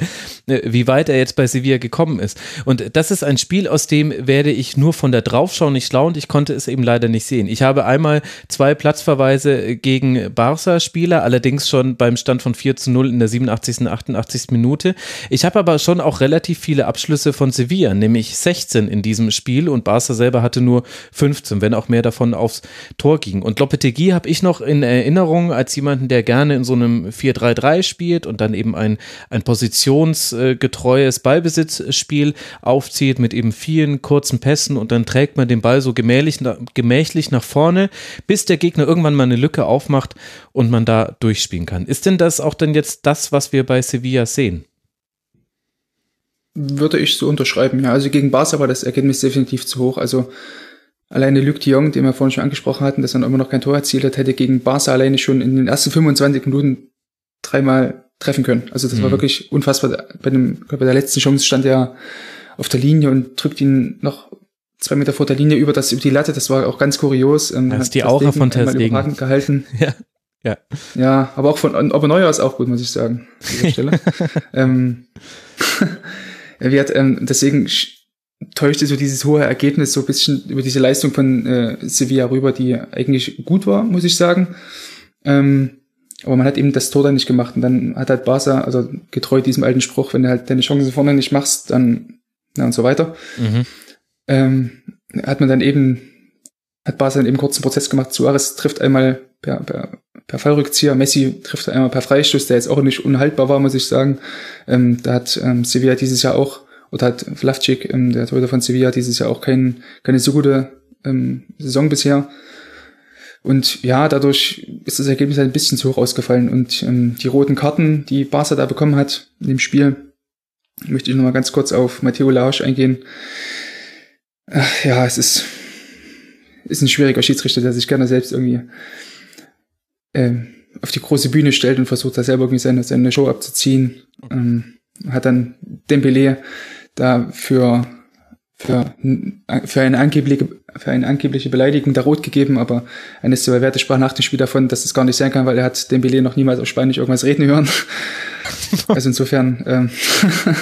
wie weit er jetzt bei Sevilla gekommen ist. Und das ist ein Spiel, aus dem werde ich nur von der Draufschau nicht schlau und ich konnte es eben leider nicht sehen. Ich habe einmal zwei Platzverweise gegen Barca Spieler, allerdings schon beim Stand von 4 zu 0 in der 87. und 88. Minute. Ich habe aber schon auch relativ viele Abschlüsse von Sevilla, nämlich 16 in diesem Spiel und Barca selber hatte nur 15, wenn auch mehr davon aufs Tor ging. Und Lopetegui habe ich noch in Erinnerung als jemanden, der gerne in so einem 4-3-3 spielt und dann eben ein, ein positionsgetreues Ballbesitzspiel aufzieht mit eben vielen kurzen Pässen und dann trägt man den Ball so gemächlich, gemächlich nach vorne, bis der Gegner irgendwann mal eine Lücke aufmacht und man da durchspielen kann. Ist denn das auch dann jetzt das, was wir bei Sevilla sehen? Würde ich so unterschreiben, ja. Also gegen Barca war das Ergebnis definitiv zu hoch. Also alleine Luc de Jong, den wir vorhin schon angesprochen hatten, dass er immer noch kein Tor erzielt hat, hätte gegen Barca alleine schon in den ersten 25 Minuten dreimal treffen können. Also das mhm. war wirklich unfassbar. Bei, dem, bei der letzten Chance stand er auf der Linie und drückt ihn noch zwei Meter vor der Linie über das über die Latte. Das war auch ganz kurios. Ähm, das ist die Aura von Ter Stegen. gehalten. Ja. Ja. ja, aber auch von aber Neuer ist auch gut, muss ich sagen. An dieser Stelle. ähm, wir hat, ähm, deswegen täuschte so dieses hohe Ergebnis so ein bisschen über diese Leistung von äh, Sevilla rüber, die eigentlich gut war, muss ich sagen. Ähm, aber man hat eben das Tor dann nicht gemacht und dann hat halt Barca, also getreu diesem alten Spruch, wenn du halt deine Chancen vorne nicht machst, dann na und so weiter. Mhm. Ähm, hat man dann eben, hat Barca dann eben kurzen Prozess gemacht. Suarez trifft einmal per, per, per Fallrückzieher, Messi trifft einmal per Freistoß, der jetzt auch nicht unhaltbar war, muss ich sagen. Ähm, da hat ähm, Sevilla dieses Jahr auch, oder hat Flavcik, ähm, der Torhüter von Sevilla, dieses Jahr auch kein, keine so gute ähm, Saison bisher. Und ja, dadurch ist das Ergebnis halt ein bisschen zu hoch ausgefallen. Und ähm, die roten Karten, die Barca da bekommen hat in dem Spiel, möchte ich nochmal ganz kurz auf Matteo Lausch eingehen. Ach, ja, es ist, ist ein schwieriger Schiedsrichter, der sich gerne selbst irgendwie äh, auf die große Bühne stellt und versucht, da selber irgendwie seine, seine Show abzuziehen. Ähm, hat dann Dembele da für für, für, eine angebliche, für eine angebliche Beleidigung der Rot gegeben, aber eines der Werte sprach nach dem Spiel davon, dass es gar nicht sein kann, weil er hat den Belay noch niemals auf Spanisch irgendwas reden hören. also insofern. Ähm,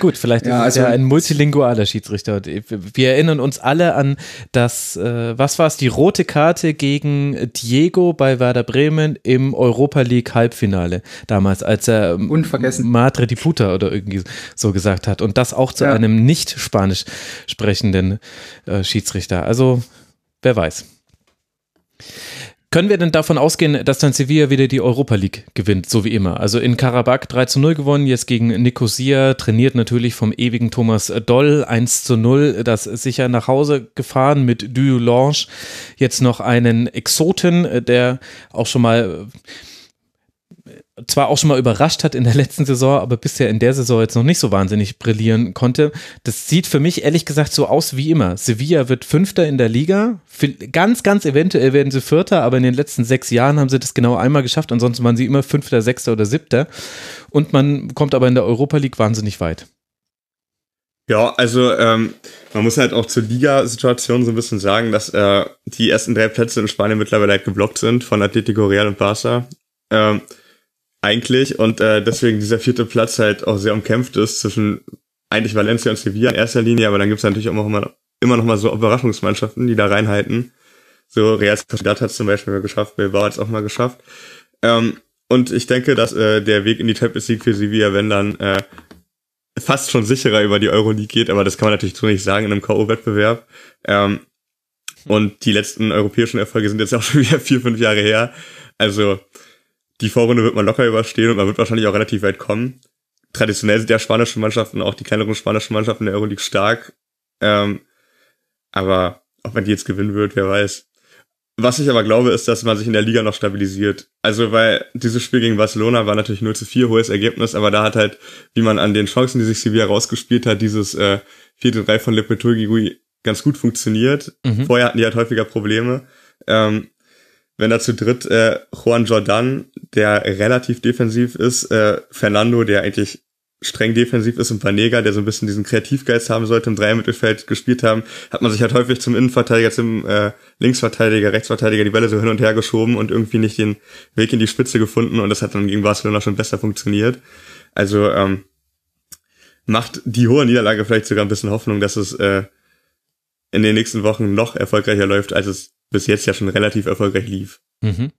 Gut, vielleicht ja, ist also, er ein multilingualer Schiedsrichter. Wir erinnern uns alle an das, äh, was war es, die rote Karte gegen Diego bei Werder Bremen im Europa League Halbfinale damals, als er ähm, Unvergessen. Madre di Puta oder irgendwie so gesagt hat und das auch zu ja. einem nicht spanisch sprechenden äh, Schiedsrichter. Also, wer weiß. Können wir denn davon ausgehen, dass dann Sevilla wieder die Europa League gewinnt, so wie immer? Also in Karabakh 3 zu 0 gewonnen, jetzt gegen Nicosia, trainiert natürlich vom ewigen Thomas Doll, 1 zu 0, das sicher nach Hause gefahren mit Dulange. Jetzt noch einen Exoten, der auch schon mal zwar auch schon mal überrascht hat in der letzten Saison, aber bisher in der Saison jetzt noch nicht so wahnsinnig brillieren konnte. Das sieht für mich ehrlich gesagt so aus wie immer. Sevilla wird Fünfter in der Liga. Ganz, ganz eventuell werden sie Vierter, aber in den letzten sechs Jahren haben sie das genau einmal geschafft. Ansonsten waren sie immer Fünfter, Sechster oder Siebter. Und man kommt aber in der Europa League wahnsinnig weit. Ja, also ähm, man muss halt auch zur Liga-Situation so ein bisschen sagen, dass äh, die ersten drei Plätze in Spanien mittlerweile halt geblockt sind von Atletico Real und Barca. Ähm, eigentlich und äh, deswegen dieser vierte Platz halt auch sehr umkämpft ist zwischen eigentlich Valencia und Sevilla in erster Linie, aber dann gibt's natürlich auch immer, immer noch mal so Überraschungsmannschaften, die da reinhalten. So Real Sociedad hat zum Beispiel mal geschafft, Bilbao hat's auch mal geschafft. Ähm, und ich denke, dass äh, der Weg in die Champions League für Sevilla, wenn dann äh, fast schon sicherer über die Euroleague geht, aber das kann man natürlich so nicht sagen in einem K.O.-Wettbewerb. Ähm, und die letzten europäischen Erfolge sind jetzt auch schon wieder vier, fünf Jahre her. Also die Vorrunde wird man locker überstehen und man wird wahrscheinlich auch relativ weit kommen. Traditionell sind ja spanische Mannschaften, auch die kleineren spanischen Mannschaften der Euroleague stark. Ähm, aber ob man die jetzt gewinnen wird, wer weiß. Was ich aber glaube, ist, dass man sich in der Liga noch stabilisiert. Also, weil dieses Spiel gegen Barcelona war natürlich 0 zu 4, hohes Ergebnis, aber da hat halt, wie man an den Chancen, die sich Sevilla rausgespielt hat, dieses äh, 4-3 von Lepeturgui ganz gut funktioniert. Mhm. Vorher hatten die halt häufiger Probleme. Ähm, wenn er zu dritt äh, Juan Jordan, der relativ defensiv ist, äh, Fernando, der eigentlich streng defensiv ist und Vanega, der so ein bisschen diesen Kreativgeist haben sollte, im Dreier-Mittelfeld gespielt haben, hat man sich halt häufig zum Innenverteidiger, zum äh, Linksverteidiger, Rechtsverteidiger die Bälle so hin und her geschoben und irgendwie nicht den Weg in die Spitze gefunden und das hat dann gegen Barcelona schon besser funktioniert. Also ähm, macht die hohe Niederlage vielleicht sogar ein bisschen Hoffnung, dass es äh, in den nächsten Wochen noch erfolgreicher läuft, als es bis jetzt ja schon relativ erfolgreich lief. Mhm.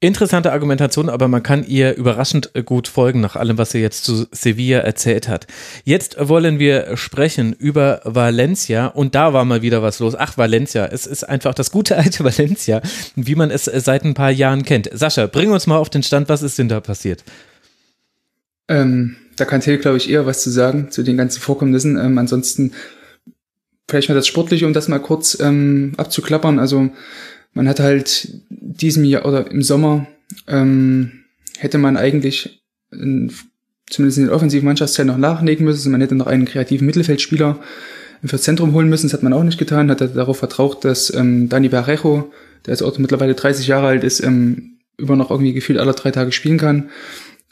Interessante Argumentation, aber man kann ihr überraschend gut folgen nach allem, was sie jetzt zu Sevilla erzählt hat. Jetzt wollen wir sprechen über Valencia und da war mal wieder was los. Ach, Valencia, es ist einfach das gute alte Valencia, wie man es seit ein paar Jahren kennt. Sascha, bring uns mal auf den Stand, was ist denn da passiert? Ähm, da kann Till, glaube ich, eher was zu sagen zu den ganzen Vorkommnissen. Ähm, ansonsten vielleicht mal das Sportliche, um das mal kurz ähm, abzuklappern. Also man hat halt diesem Jahr oder im Sommer ähm, hätte man eigentlich in, zumindest in den offensiven Mannschaftsteilen noch nachlegen müssen. Also man hätte noch einen kreativen Mittelfeldspieler fürs Zentrum holen müssen. Das hat man auch nicht getan. Hat darauf vertraut, dass ähm, Dani Barrejo, der jetzt auch mittlerweile 30 Jahre alt ist, ähm, über noch irgendwie gefühlt alle drei Tage spielen kann.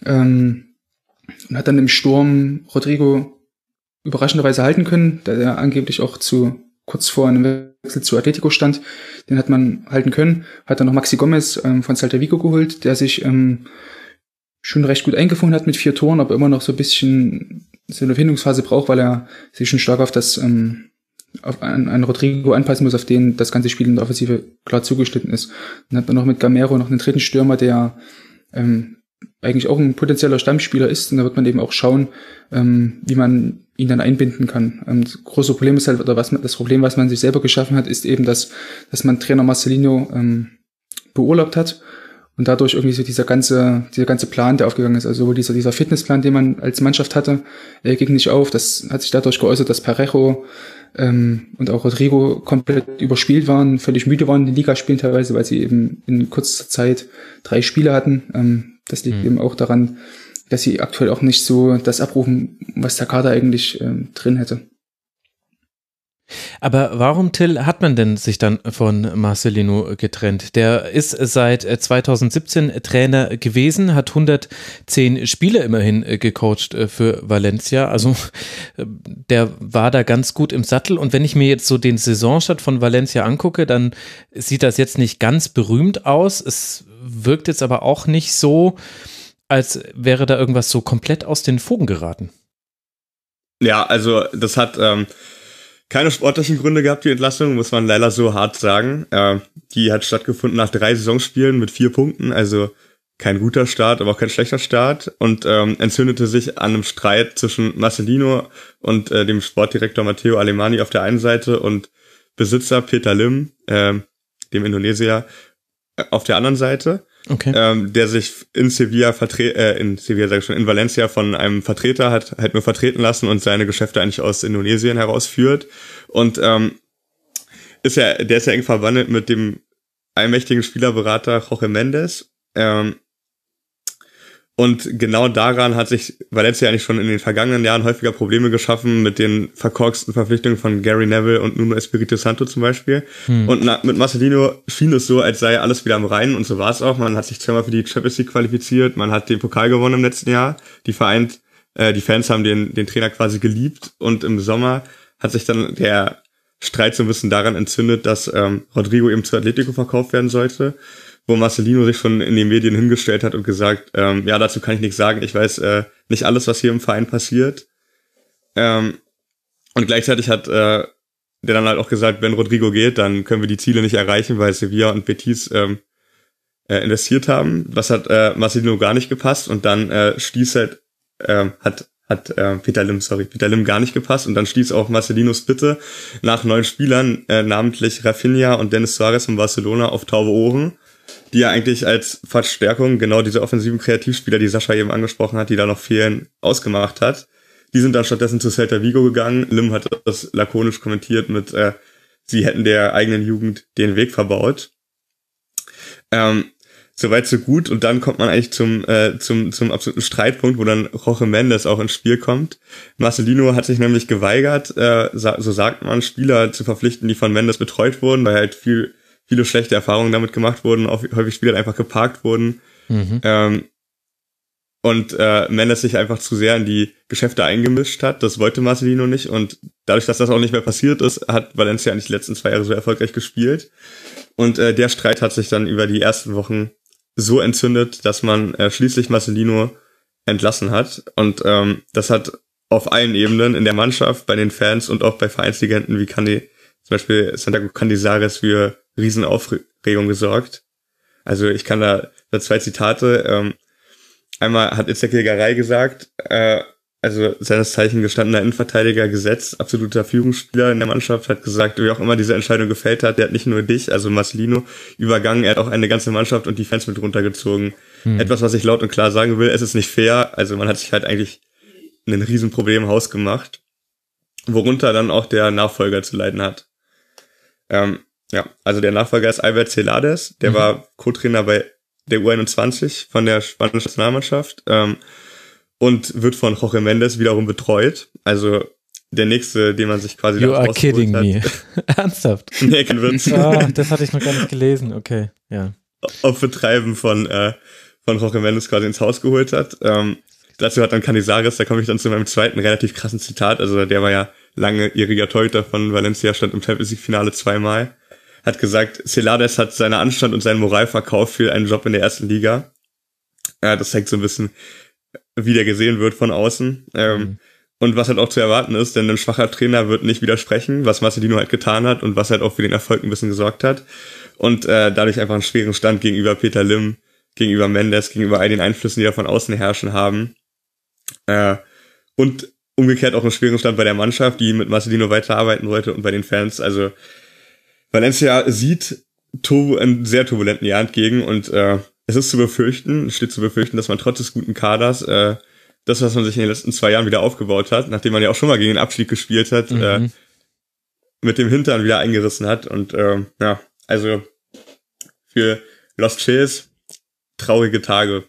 Ähm, und hat dann im Sturm Rodrigo überraschenderweise halten können, da er angeblich auch zu kurz vor einem Wechsel zu Atletico stand. Den hat man halten können. Hat dann noch Maxi Gomez ähm, von Salta Vigo geholt, der sich ähm, schon recht gut eingefunden hat mit vier Toren, aber immer noch so ein bisschen so eine Findungsphase braucht, weil er sich schon stark auf das ähm, auf einen, einen Rodrigo anpassen muss, auf den das ganze Spiel in der Offensive klar zugeschnitten ist. Dann hat man noch mit Gamero noch einen dritten Stürmer, der ähm, eigentlich auch ein potenzieller Stammspieler ist. Und da wird man eben auch schauen, ähm, wie man ihn dann einbinden kann. Ähm, das große Problem ist halt, oder was man, das Problem, was man sich selber geschaffen hat, ist eben, dass, dass man Trainer Marcelino ähm, beurlaubt hat und dadurch irgendwie so dieser ganze, dieser ganze Plan, der aufgegangen ist, also sowohl dieser, dieser Fitnessplan, den man als Mannschaft hatte, äh, ging nicht auf. Das hat sich dadurch geäußert, dass Parejo ähm, und auch Rodrigo komplett überspielt waren, völlig müde waren in den Ligaspielen teilweise, weil sie eben in kurzer Zeit drei Spiele hatten. Ähm, das liegt mhm. eben auch daran, dass sie aktuell auch nicht so das abrufen, was der Kader eigentlich ähm, drin hätte. Aber warum, Till, hat man denn sich dann von Marcelino getrennt? Der ist seit 2017 Trainer gewesen, hat 110 Spiele immerhin gecoacht äh, für Valencia. Also äh, der war da ganz gut im Sattel. Und wenn ich mir jetzt so den Saisonstart von Valencia angucke, dann sieht das jetzt nicht ganz berühmt aus. Es wirkt jetzt aber auch nicht so, als wäre da irgendwas so komplett aus den Fugen geraten. Ja, also das hat ähm, keine sportlichen Gründe gehabt, die Entlassung, muss man leider so hart sagen. Äh, die hat stattgefunden nach drei Saisonspielen mit vier Punkten, also kein guter Start, aber auch kein schlechter Start und ähm, entzündete sich an einem Streit zwischen Marcelino und äh, dem Sportdirektor Matteo Alemani auf der einen Seite und Besitzer Peter Lim, äh, dem Indonesier, auf der anderen Seite. Okay. Ähm, der sich in Sevilla vertre äh, in Sevilla sag ich schon, in Valencia von einem Vertreter hat halt nur vertreten lassen und seine Geschäfte eigentlich aus Indonesien herausführt. Und ähm, ist ja, der ist ja eng verwandelt mit dem allmächtigen Spielerberater Jorge Mendes. Ähm, und genau daran hat sich Valencia eigentlich schon in den vergangenen Jahren häufiger Probleme geschaffen mit den verkorksten Verpflichtungen von Gary Neville und Nuno Espirito Santo zum Beispiel. Hm. Und na, mit Marcelino schien es so, als sei alles wieder am Reinen und so war es auch. Man hat sich zweimal für die Champions League qualifiziert, man hat den Pokal gewonnen im letzten Jahr. Die Vereint, äh, die Fans haben den, den Trainer quasi geliebt und im Sommer hat sich dann der Streit so ein bisschen daran entzündet, dass ähm, Rodrigo eben zu Atletico verkauft werden sollte wo Marcelino sich schon in den Medien hingestellt hat und gesagt, ähm, ja, dazu kann ich nichts sagen. Ich weiß äh, nicht alles, was hier im Verein passiert. Ähm, und gleichzeitig hat äh, der dann halt auch gesagt, wenn Rodrigo geht, dann können wir die Ziele nicht erreichen, weil Sevilla und Betis ähm, äh, investiert haben. Das hat äh, Marcelino gar nicht gepasst und dann äh, stieß halt, äh, hat hat äh, Peter Lim, sorry, Peter Lim gar nicht gepasst und dann stieß auch Marcelinos Bitte nach neun Spielern, äh, namentlich Rafinha und Dennis Suarez von Barcelona auf taube Ohren die ja eigentlich als Verstärkung genau diese offensiven Kreativspieler, die Sascha eben angesprochen hat, die da noch fehlen, ausgemacht hat. Die sind dann stattdessen zu Celta Vigo gegangen. Lim hat das lakonisch kommentiert mit, äh, sie hätten der eigenen Jugend den Weg verbaut. Ähm, Soweit so gut und dann kommt man eigentlich zum äh, zum zum absoluten Streitpunkt, wo dann Jorge Mendes auch ins Spiel kommt. Marcelino hat sich nämlich geweigert, äh, so sagt man, Spieler zu verpflichten, die von Mendes betreut wurden, weil halt viel viele schlechte Erfahrungen damit gemacht wurden, auch häufig Spieler einfach geparkt wurden. Mhm. Ähm, und äh, Mendes sich einfach zu sehr in die Geschäfte eingemischt hat. Das wollte Marcelino nicht. Und dadurch, dass das auch nicht mehr passiert ist, hat Valencia nicht die letzten zwei Jahre so erfolgreich gespielt. Und äh, der Streit hat sich dann über die ersten Wochen so entzündet, dass man äh, schließlich Marcelino entlassen hat. Und ähm, das hat auf allen Ebenen in der Mannschaft, bei den Fans und auch bei Vereinslegenden wie Candy, zum Beispiel Santiago Candizares für Riesenaufregung gesorgt. Also ich kann da zwei Zitate. Ähm, einmal hat Ezekiel Garay gesagt, äh, also seines Zeichen gestandener Innenverteidiger gesetzt, absoluter Führungsspieler in der Mannschaft, hat gesagt, wie auch immer diese Entscheidung gefällt hat, der hat nicht nur dich, also Marcelino, übergangen, er hat auch eine ganze Mannschaft und die Fans mit runtergezogen. Hm. Etwas, was ich laut und klar sagen will, es ist nicht fair, also man hat sich halt eigentlich ein Riesenproblem im Haus gemacht, worunter dann auch der Nachfolger zu leiden hat. Ähm, ja, also der Nachfolger ist Albert Celades, der mhm. war Co-Trainer bei der U21 von der spanischen Nationalmannschaft ähm, und wird von Jorge Mendes wiederum betreut. Also der nächste, den man sich quasi You are kidding hat. me. Ernsthaft? nee, kein Witz. Ah, das hatte ich noch gar nicht gelesen. Okay, ja. Auf Betreiben von, äh, von Jorge Mendes quasi ins Haus geholt hat. Ähm, dazu hat dann Canizares, da komme ich dann zu meinem zweiten relativ krassen Zitat. Also der war ja langjähriger Torhüter von Valencia, stand im Champions League Finale zweimal hat gesagt, Celades hat seine Anstand und seinen Moral verkauft für einen Job in der ersten Liga. Ja, das zeigt so ein bisschen, wie der gesehen wird von außen. Ähm, mhm. Und was halt auch zu erwarten ist, denn ein schwacher Trainer wird nicht widersprechen, was Marcelino halt getan hat und was halt auch für den Erfolg ein bisschen gesorgt hat. Und äh, dadurch einfach einen schweren Stand gegenüber Peter Lim, gegenüber Mendes, gegenüber all den Einflüssen, die da von außen herrschen haben. Äh, und umgekehrt auch einen schweren Stand bei der Mannschaft, die mit Marcelino weiterarbeiten wollte und bei den Fans. Also Valencia sieht turbo, einen sehr turbulenten Jahr entgegen und äh, es ist zu befürchten, steht zu befürchten, dass man trotz des guten Kaders äh, das, was man sich in den letzten zwei Jahren wieder aufgebaut hat, nachdem man ja auch schon mal gegen den Abstieg gespielt hat, mhm. äh, mit dem Hintern wieder eingerissen hat. Und äh, ja, also für Lost Chills traurige Tage.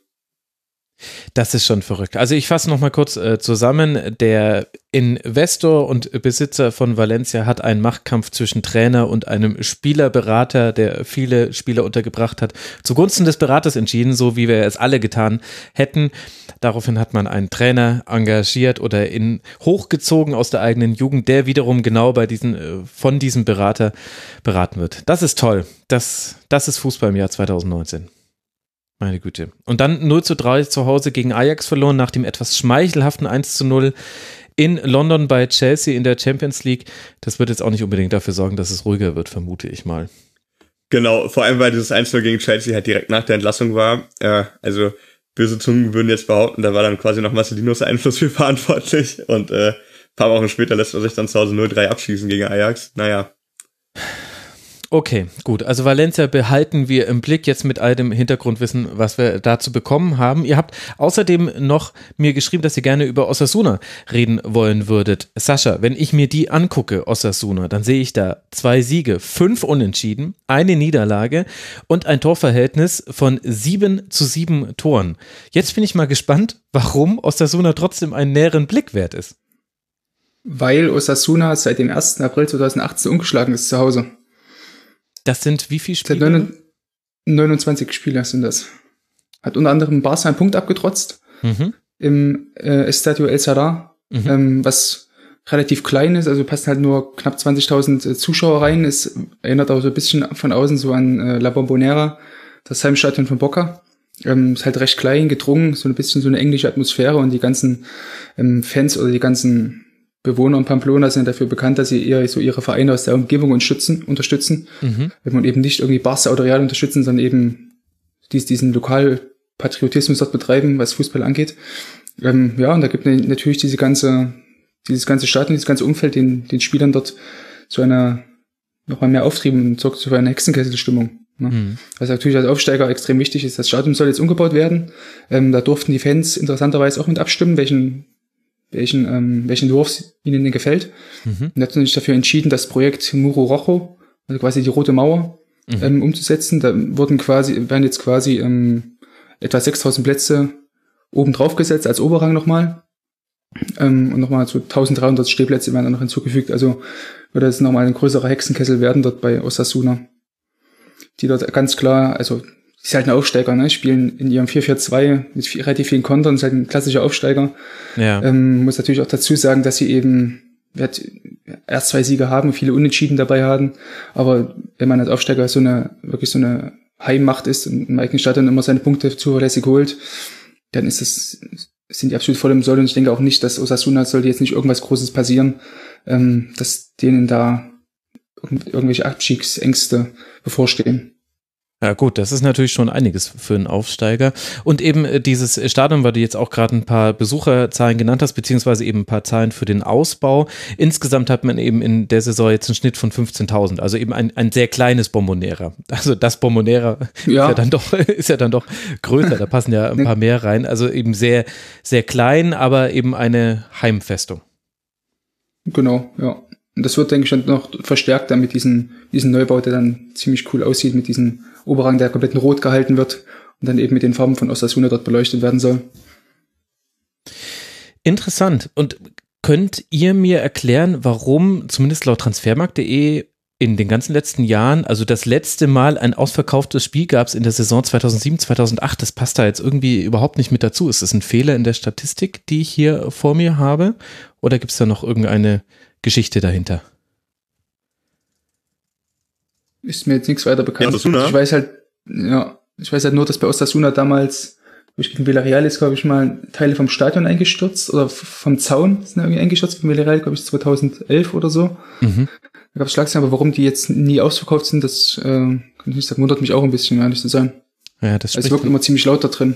Das ist schon verrückt. Also ich fasse noch mal kurz äh, zusammen. Der Investor und Besitzer von Valencia hat einen Machtkampf zwischen Trainer und einem Spielerberater, der viele Spieler untergebracht hat, zugunsten des Beraters entschieden, so wie wir es alle getan hätten. Daraufhin hat man einen Trainer engagiert oder in hochgezogen aus der eigenen Jugend, der wiederum genau bei diesen äh, von diesem Berater beraten wird. Das ist toll. Das das ist Fußball im Jahr 2019. Meine Güte. Und dann 0 zu 3 zu Hause gegen Ajax verloren nach dem etwas schmeichelhaften 1 zu 0 in London bei Chelsea in der Champions League. Das wird jetzt auch nicht unbedingt dafür sorgen, dass es ruhiger wird, vermute ich mal. Genau, vor allem weil dieses 1 0 gegen Chelsea halt direkt nach der Entlassung war. Äh, also böse Zungen würden jetzt behaupten, da war dann quasi noch Marcelinos Einfluss für verantwortlich. Und äh, paar Wochen später lässt er sich dann zu Hause 0-3 abschießen gegen Ajax. Naja. Okay, gut. Also Valencia behalten wir im Blick jetzt mit all dem Hintergrundwissen, was wir dazu bekommen haben. Ihr habt außerdem noch mir geschrieben, dass ihr gerne über Osasuna reden wollen würdet. Sascha, wenn ich mir die angucke, Osasuna, dann sehe ich da zwei Siege, fünf Unentschieden, eine Niederlage und ein Torverhältnis von sieben zu sieben Toren. Jetzt bin ich mal gespannt, warum Osasuna trotzdem einen näheren Blick wert ist. Weil Osasuna seit dem 1. April 2018 ungeschlagen ist zu Hause. Das sind wie viele Spiele? 29 Spieler sind das. Hat unter anderem Barca einen Punkt abgetrotzt mhm. im äh, Estadio El Sadar, mhm. ähm, was relativ klein ist, also passen halt nur knapp 20.000 äh, Zuschauer rein. Es erinnert auch so ein bisschen von außen so an äh, La Bombonera, das Heimstadion von Boca. Ähm, ist halt recht klein, gedrungen, so ein bisschen so eine englische Atmosphäre und die ganzen ähm, Fans oder die ganzen Bewohner in Pamplona sind dafür bekannt, dass sie eher so ihre Vereine aus der Umgebung unterstützen, unterstützen. Mhm. Und eben nicht irgendwie Barca oder Real unterstützen, sondern eben dies, diesen Lokalpatriotismus dort betreiben, was Fußball angeht. Ähm, ja, und da gibt natürlich diese ganze, dieses ganze Stadion, dieses ganze Umfeld den, den Spielern dort zu einer nochmal mehr Auftrieb und sorgt zu einer Hexenkesselstimmung. Ne? Mhm. Was natürlich als Aufsteiger extrem wichtig ist. Das Stadion soll jetzt umgebaut werden. Ähm, da durften die Fans interessanterweise auch mit abstimmen, welchen welchen, ähm, welchen Entwurf ihnen denn gefällt. Mhm. Und hat sich dafür entschieden, das Projekt Muro Rojo, also quasi die Rote Mauer, mhm. ähm, umzusetzen. Da wurden quasi, werden jetzt quasi ähm, etwa 6000 Plätze oben drauf gesetzt als Oberrang nochmal. Ähm, und nochmal so 1300 Stehplätze werden dann noch hinzugefügt. Also wird das nochmal ein größerer Hexenkessel werden dort bei Osasuna. Die dort ganz klar, also ist halt ein Aufsteiger, ne? Spielen in ihrem 4-4-2 mit relativ vielen Kontern, ist halt ein klassischer Aufsteiger. Ja. Ähm, muss natürlich auch dazu sagen, dass sie eben wird erst zwei Siege haben, viele Unentschieden dabei haben. Aber wenn man als Aufsteiger so eine, wirklich so eine Heimmacht ist und im eigenen Stadion immer seine Punkte zuverlässig holt, dann ist das, sind die absolut voll im Soll. Und ich denke auch nicht, dass Osasuna sollte jetzt nicht irgendwas Großes passieren, ähm, dass denen da irgendwelche Abstiegsängste bevorstehen. Ja gut, das ist natürlich schon einiges für einen Aufsteiger. Und eben äh, dieses Stadion, weil du jetzt auch gerade ein paar Besucherzahlen genannt hast, beziehungsweise eben ein paar Zahlen für den Ausbau. Insgesamt hat man eben in der Saison jetzt einen Schnitt von 15.000, also eben ein, ein sehr kleines Bombonera. Also das Bombonera ja. Ist, ja dann doch, ist ja dann doch größer, da passen ja ein paar mehr rein. Also eben sehr, sehr klein, aber eben eine Heimfestung. Genau, ja. Und das wird, denke ich, dann noch verstärkt dann mit diesem, diesem Neubau, der dann ziemlich cool aussieht, mit diesem Oberrang, der komplett in Rot gehalten wird und dann eben mit den Farben von Osasuna dort beleuchtet werden soll. Interessant. Und könnt ihr mir erklären, warum, zumindest laut transfermarkt.de, in den ganzen letzten Jahren, also das letzte Mal ein ausverkauftes Spiel gab es in der Saison 2007, 2008, das passt da jetzt irgendwie überhaupt nicht mit dazu. Ist das ein Fehler in der Statistik, die ich hier vor mir habe? Oder gibt es da noch irgendeine Geschichte dahinter? Ist mir jetzt nichts weiter bekannt. Ja, ich weiß halt, ja, ich weiß halt nur, dass bei Osasuna damals, ich gegen Villarreal ist, glaube ich, mal Teile vom Stadion eingestürzt oder vom Zaun sind irgendwie eingestürzt von Villarreal, glaube ich, 2011 oder so. Mhm. Da gab es Schlagzeilen, aber warum die jetzt nie ausverkauft sind, das äh, kann ich nicht sagen, wundert mich auch ein bisschen, ehrlich zu sein. Ja, das also es wirkt immer ziemlich laut da drin.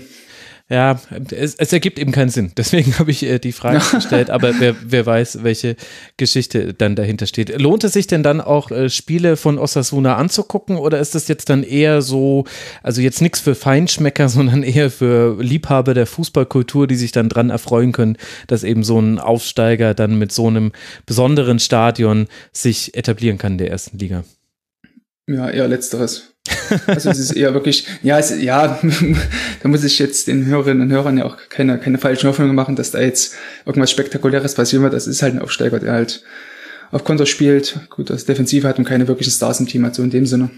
Ja, es, es ergibt eben keinen Sinn. Deswegen habe ich äh, die Frage gestellt, aber wer, wer weiß, welche Geschichte dann dahinter steht. Lohnt es sich denn dann auch, äh, Spiele von Osasuna anzugucken oder ist das jetzt dann eher so, also jetzt nichts für Feinschmecker, sondern eher für Liebhaber der Fußballkultur, die sich dann dran erfreuen können, dass eben so ein Aufsteiger dann mit so einem besonderen Stadion sich etablieren kann in der ersten Liga? Ja, eher letzteres. Also es ist eher wirklich, ja, es, ja, da muss ich jetzt den Hörerinnen und Hörern ja auch keine, keine falschen Hoffnungen machen, dass da jetzt irgendwas Spektakuläres passieren wird. Das ist halt ein Aufsteiger, der halt auf Konter spielt, gut das Defensive hat und keine wirklichen Stars im Team hat, so in dem Sinne.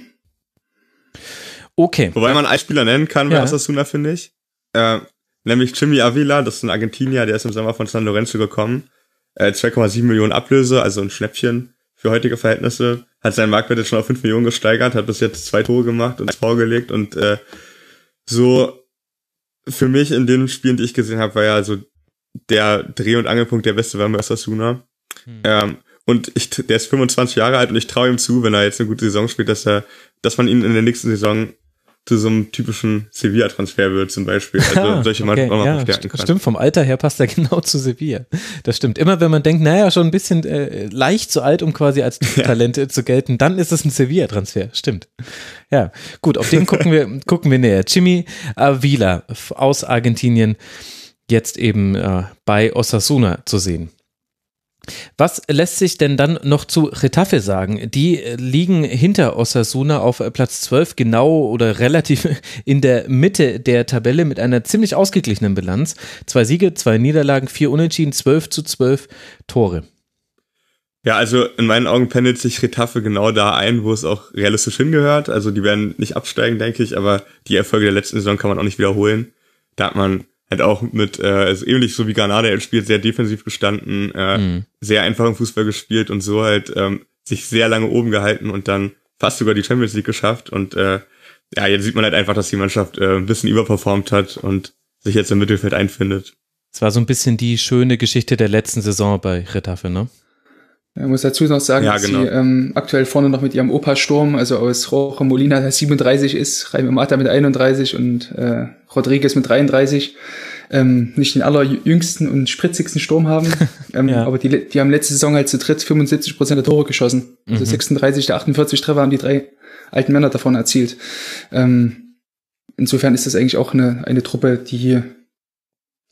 Okay. Wobei man einen Spieler nennen kann bei ja. Osasuna, finde ich. Äh, nämlich Jimmy Avila, das ist ein Argentinier, der ist im Sommer von San Lorenzo gekommen. Äh, 2,7 Millionen Ablöse, also ein Schnäppchen für heutige Verhältnisse hat seinen Marktwert jetzt schon auf 5 Millionen gesteigert, hat bis jetzt zwei Tore gemacht und vorgelegt und äh, so für mich in den Spielen, die ich gesehen habe, war ja also der Dreh- und Angelpunkt der beste war bei Sasuna. Hm. Ähm, und ich, der ist 25 Jahre alt und ich traue ihm zu, wenn er jetzt eine gute Saison spielt, dass er, dass man ihn in der nächsten Saison zu so einem typischen Sevilla-Transfer wird zum Beispiel. Also solche okay, mal ja, verstärken kann. Stimmt, vom Alter her passt er genau zu Sevilla. Das stimmt. Immer wenn man denkt, naja, schon ein bisschen äh, leicht zu alt, um quasi als Talent ja. zu gelten, dann ist es ein Sevilla-Transfer. Stimmt. Ja, gut, auf den gucken wir, gucken wir näher. Jimmy Avila aus Argentinien, jetzt eben äh, bei Osasuna zu sehen. Was lässt sich denn dann noch zu Retafe sagen? Die äh, liegen hinter Osasuna auf äh, Platz 12, genau oder relativ in der Mitte der Tabelle mit einer ziemlich ausgeglichenen Bilanz. Zwei Siege, zwei Niederlagen, vier Unentschieden, 12 zu 12 Tore. Ja, also in meinen Augen pendelt sich Retafe genau da ein, wo es auch realistisch hingehört. Also die werden nicht absteigen, denke ich, aber die Erfolge der letzten Saison kann man auch nicht wiederholen. Da hat man halt auch mit, äh, also ähnlich so wie Granada er spielt, sehr defensiv gestanden, äh, mhm. sehr einfachen Fußball gespielt und so halt ähm, sich sehr lange oben gehalten und dann fast sogar die Champions League geschafft. Und äh, ja, jetzt sieht man halt einfach, dass die Mannschaft äh, ein bisschen überperformt hat und sich jetzt im Mittelfeld einfindet. Es war so ein bisschen die schöne Geschichte der letzten Saison bei Retafe, ne? Ich muss dazu noch sagen, ja, dass genau. sie ähm, aktuell vorne noch mit ihrem Opa Sturm, also aus Rojo Molina, der 37 ist, Jaime Mata mit 31 und äh, Rodriguez mit 33, ähm, nicht den allerjüngsten und spritzigsten Sturm haben. ähm, ja. Aber die, die haben letzte Saison halt zu dritt 75 Prozent der Tore geschossen. Also mhm. 36 der 48 Treffer haben die drei alten Männer davon erzielt. Ähm, insofern ist das eigentlich auch eine, eine Truppe, die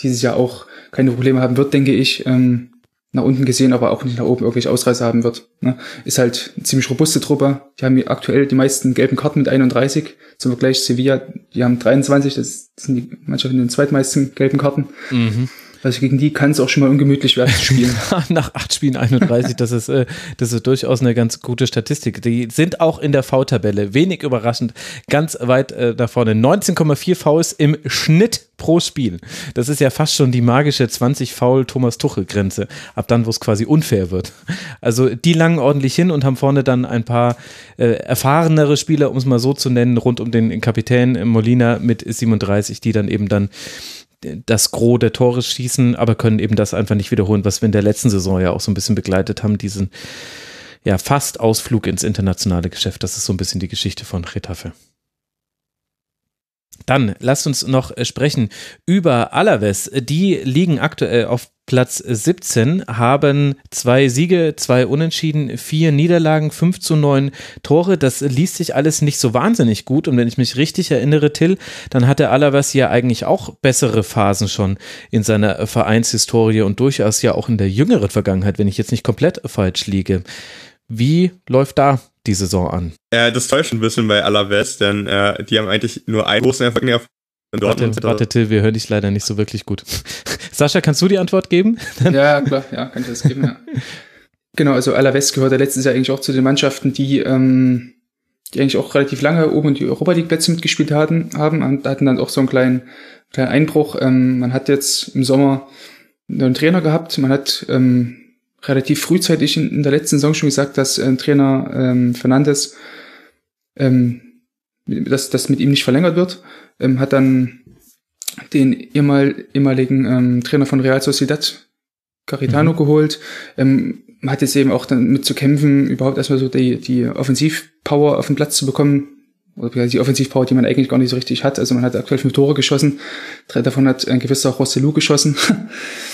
dieses Jahr auch keine Probleme haben wird, denke ich. Ähm, nach unten gesehen, aber auch nicht nach oben irgendwelche Ausreißer haben wird. Ne? Ist halt eine ziemlich robuste Truppe. Die haben aktuell die meisten gelben Karten mit 31. Zum Vergleich Sevilla, die haben 23, das sind die Mannschaften mit den zweitmeisten gelben Karten. Mhm. Also gegen die kann es auch schon mal ungemütlich werden zu spielen. Nach acht Spielen 31, das ist, äh, das ist durchaus eine ganz gute Statistik. Die sind auch in der V-Tabelle, wenig überraschend, ganz weit äh, da vorne. 19,4 Fouls im Schnitt pro Spiel. Das ist ja fast schon die magische 20 Foul Thomas Tuchel Grenze. Ab dann, wo es quasi unfair wird. Also die langen ordentlich hin und haben vorne dann ein paar äh, erfahrenere Spieler, um es mal so zu nennen, rund um den Kapitän Molina mit 37, die dann eben dann das Gros der Tore schießen, aber können eben das einfach nicht wiederholen, was wir in der letzten Saison ja auch so ein bisschen begleitet haben, diesen ja fast Ausflug ins internationale Geschäft. Das ist so ein bisschen die Geschichte von Retafe. Dann lasst uns noch äh, sprechen über Alaves. Die liegen aktuell auf Platz 17, haben zwei Siege, zwei Unentschieden, vier Niederlagen, 5 zu 9 Tore. Das liest sich alles nicht so wahnsinnig gut. Und wenn ich mich richtig erinnere, Till, dann hatte Alaves ja eigentlich auch bessere Phasen schon in seiner Vereinshistorie und durchaus ja auch in der jüngeren Vergangenheit, wenn ich jetzt nicht komplett falsch liege. Wie läuft da die Saison an? Äh, das täuscht ein bisschen bei Alaves, denn äh, die haben eigentlich nur einen großen Erfolg in Warte, warte, Till, wir hören dich leider nicht so wirklich gut. Sascha, kannst du die Antwort geben? ja, klar, ja, kann ich das geben, ja. Genau, also Alaves gehört ja letztes Jahr eigentlich auch zu den Mannschaften, die, ähm, die eigentlich auch relativ lange oben in die Europa League Plätze mitgespielt hatten, haben und hatten dann auch so einen kleinen, kleinen Einbruch. Ähm, man hat jetzt im Sommer einen Trainer gehabt, man hat ähm, relativ frühzeitig in, in, der letzten Saison schon gesagt, dass äh, Trainer ähm, Fernandes ähm, dass das mit ihm nicht verlängert wird, ähm, hat dann den ehemal, ehemaligen ähm, Trainer von Real Sociedad, Caritano, mhm. geholt. Ähm, hat jetzt eben auch dann mit zu kämpfen, überhaupt erstmal so die, die Offensivpower auf den Platz zu bekommen. Oder die Offensivpower, die man eigentlich gar nicht so richtig hat. Also man hat aktuell fünf Tore geschossen. Drei davon hat ein gewisser Rossellou geschossen.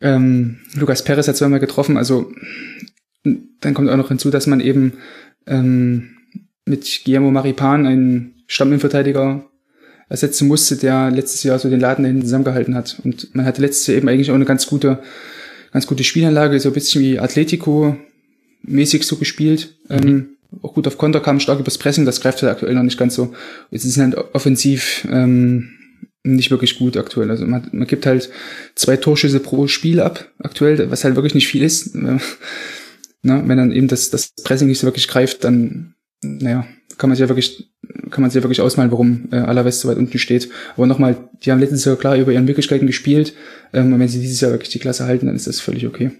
ähm, Lucas Perez hat zweimal getroffen. Also dann kommt auch noch hinzu, dass man eben ähm, mit Guillermo Maripan einen Stamminverteidiger ersetzen musste, der letztes Jahr so den Laden hinten zusammengehalten hat. Und man hatte letztes Jahr eben eigentlich auch eine ganz gute, ganz gute Spielanlage, so ein bisschen wie Atletico-mäßig so gespielt. Mhm. Ähm, auch gut auf Konter kam, stark übers Pressing, das greift halt aktuell noch nicht ganz so. Jetzt ist es halt offensiv ähm, nicht wirklich gut aktuell. Also man, man gibt halt zwei Torschüsse pro Spiel ab, aktuell, was halt wirklich nicht viel ist. Na, wenn dann eben das, das Pressing nicht so wirklich greift, dann naja, kann man sich ja wirklich, kann man sich ja wirklich ausmalen, warum äh, Alaves so weit unten steht. Aber nochmal, die haben letztes Jahr klar über ihren Möglichkeiten gespielt. Ähm, und wenn sie dieses Jahr wirklich die Klasse halten, dann ist das völlig okay.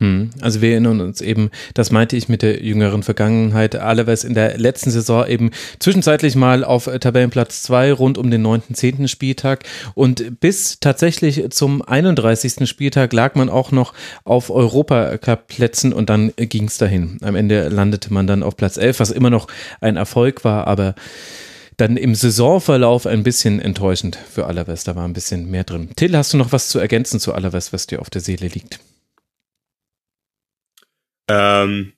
Hm. Also wir erinnern uns eben, das meinte ich mit der jüngeren Vergangenheit, Alaves in der letzten Saison eben zwischenzeitlich mal auf Tabellenplatz 2 rund um den 9., 10. Spieltag und bis tatsächlich zum 31. Spieltag lag man auch noch auf Europacup-Plätzen und dann ging es dahin. Am Ende landete man dann auf Platz 11, was immer noch ein Erfolg war, aber dann im Saisonverlauf ein bisschen enttäuschend für Alaves. Da war ein bisschen mehr drin. Till, hast du noch was zu ergänzen zu Alaves, was dir auf der Seele liegt? Ähm,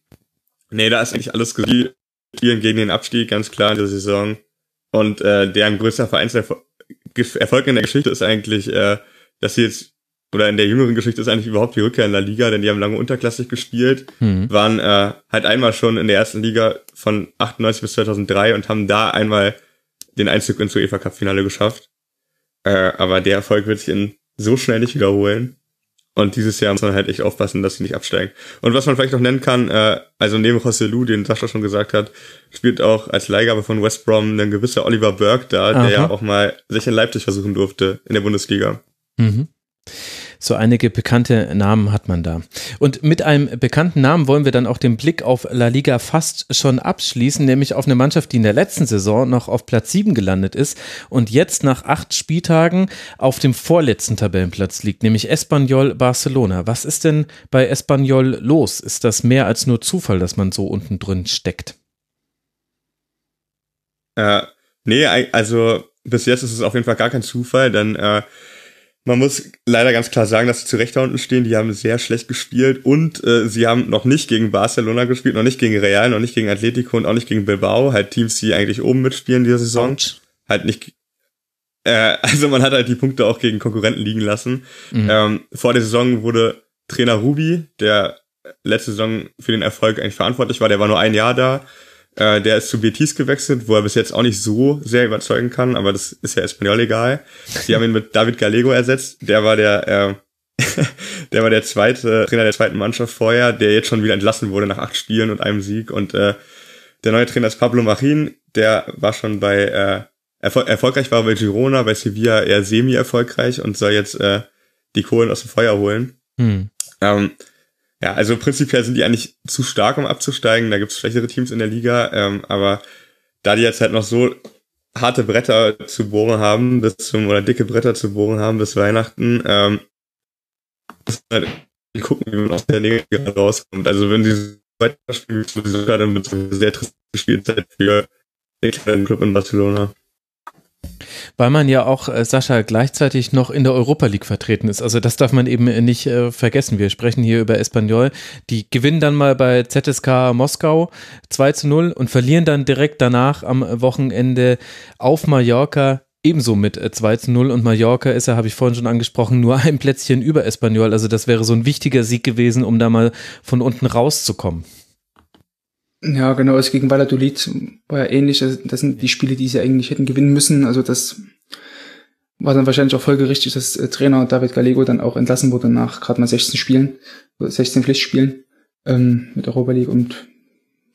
nee, da ist eigentlich alles gespielt gegen den Abstieg, ganz klar in der Saison. Und äh, deren größter Vereinserfolg in der Geschichte ist eigentlich, äh, dass sie jetzt, oder in der jüngeren Geschichte ist eigentlich überhaupt die Rückkehr in der Liga, denn die haben lange unterklassig gespielt, mhm. waren äh, halt einmal schon in der ersten Liga von 98 bis 2003 und haben da einmal den Einzug ins UEFA Cup Finale geschafft. Äh, aber der Erfolg wird sich in so schnell nicht wiederholen. Und dieses Jahr muss man halt echt aufpassen, dass sie nicht absteigen. Und was man vielleicht noch nennen kann, äh, also neben José Lu, den Sascha schon gesagt hat, spielt auch als Leihgabe von West Brom ein gewisser Oliver Burke da, Aha. der ja auch mal sich in Leipzig versuchen durfte in der Bundesliga. Mhm. So einige bekannte Namen hat man da. Und mit einem bekannten Namen wollen wir dann auch den Blick auf La Liga fast schon abschließen, nämlich auf eine Mannschaft, die in der letzten Saison noch auf Platz 7 gelandet ist und jetzt nach acht Spieltagen auf dem vorletzten Tabellenplatz liegt, nämlich Espanyol Barcelona. Was ist denn bei Espanyol los? Ist das mehr als nur Zufall, dass man so unten drin steckt? Äh, nee, also bis jetzt ist es auf jeden Fall gar kein Zufall, denn äh, man muss leider ganz klar sagen, dass sie zu Recht da unten stehen. Die haben sehr schlecht gespielt und äh, sie haben noch nicht gegen Barcelona gespielt, noch nicht gegen Real, noch nicht gegen Atletico und auch nicht gegen Bilbao. Halt Teams, die eigentlich oben mitspielen dieser Saison. Und? Halt nicht. Äh, also man hat halt die Punkte auch gegen Konkurrenten liegen lassen. Mhm. Ähm, vor der Saison wurde Trainer Ruby, der letzte Saison für den Erfolg eigentlich verantwortlich war, der war nur ein Jahr da äh, der ist zu Betis gewechselt, wo er bis jetzt auch nicht so sehr überzeugen kann, aber das ist ja Espanyol egal. Sie haben ihn mit David Gallego ersetzt. Der war der, äh, der war der zweite Trainer der zweiten Mannschaft vorher, der jetzt schon wieder entlassen wurde nach acht Spielen und einem Sieg. Und äh, der neue Trainer ist Pablo Marin, der war schon bei äh, erfol erfolgreich war bei Girona, bei Sevilla eher semi-erfolgreich und soll jetzt äh, die Kohlen aus dem Feuer holen. Hm. Ähm, ja, also prinzipiell sind die eigentlich zu stark, um abzusteigen. Da gibt's schlechtere Teams in der Liga, ähm, aber da die jetzt halt noch so harte Bretter zu bohren haben, bis zum, oder dicke Bretter zu bohren haben bis Weihnachten, ähm, halt gucken, wie man aus der Liga rauskommt. Also wenn sie weiterspielen, dann wird es eine sehr triste Spielzeit für den kleinen Club in Barcelona. Weil man ja auch, äh, Sascha, gleichzeitig noch in der Europa League vertreten ist. Also das darf man eben nicht äh, vergessen. Wir sprechen hier über Espanyol. Die gewinnen dann mal bei ZSK Moskau 2 zu 0 und verlieren dann direkt danach am Wochenende auf Mallorca ebenso mit 2 äh, zu 0 und Mallorca ist ja, habe ich vorhin schon angesprochen, nur ein Plätzchen über Espanyol. Also das wäre so ein wichtiger Sieg gewesen, um da mal von unten rauszukommen. Ja, genau, also gegen Valladolid war ja ähnlich. Also das sind die Spiele, die sie eigentlich hätten gewinnen müssen. Also das war dann wahrscheinlich auch folgerichtig, dass äh, Trainer David Gallego dann auch entlassen wurde nach gerade mal 16 Spielen, 16 Pflichtspielen ähm, mit Europa League und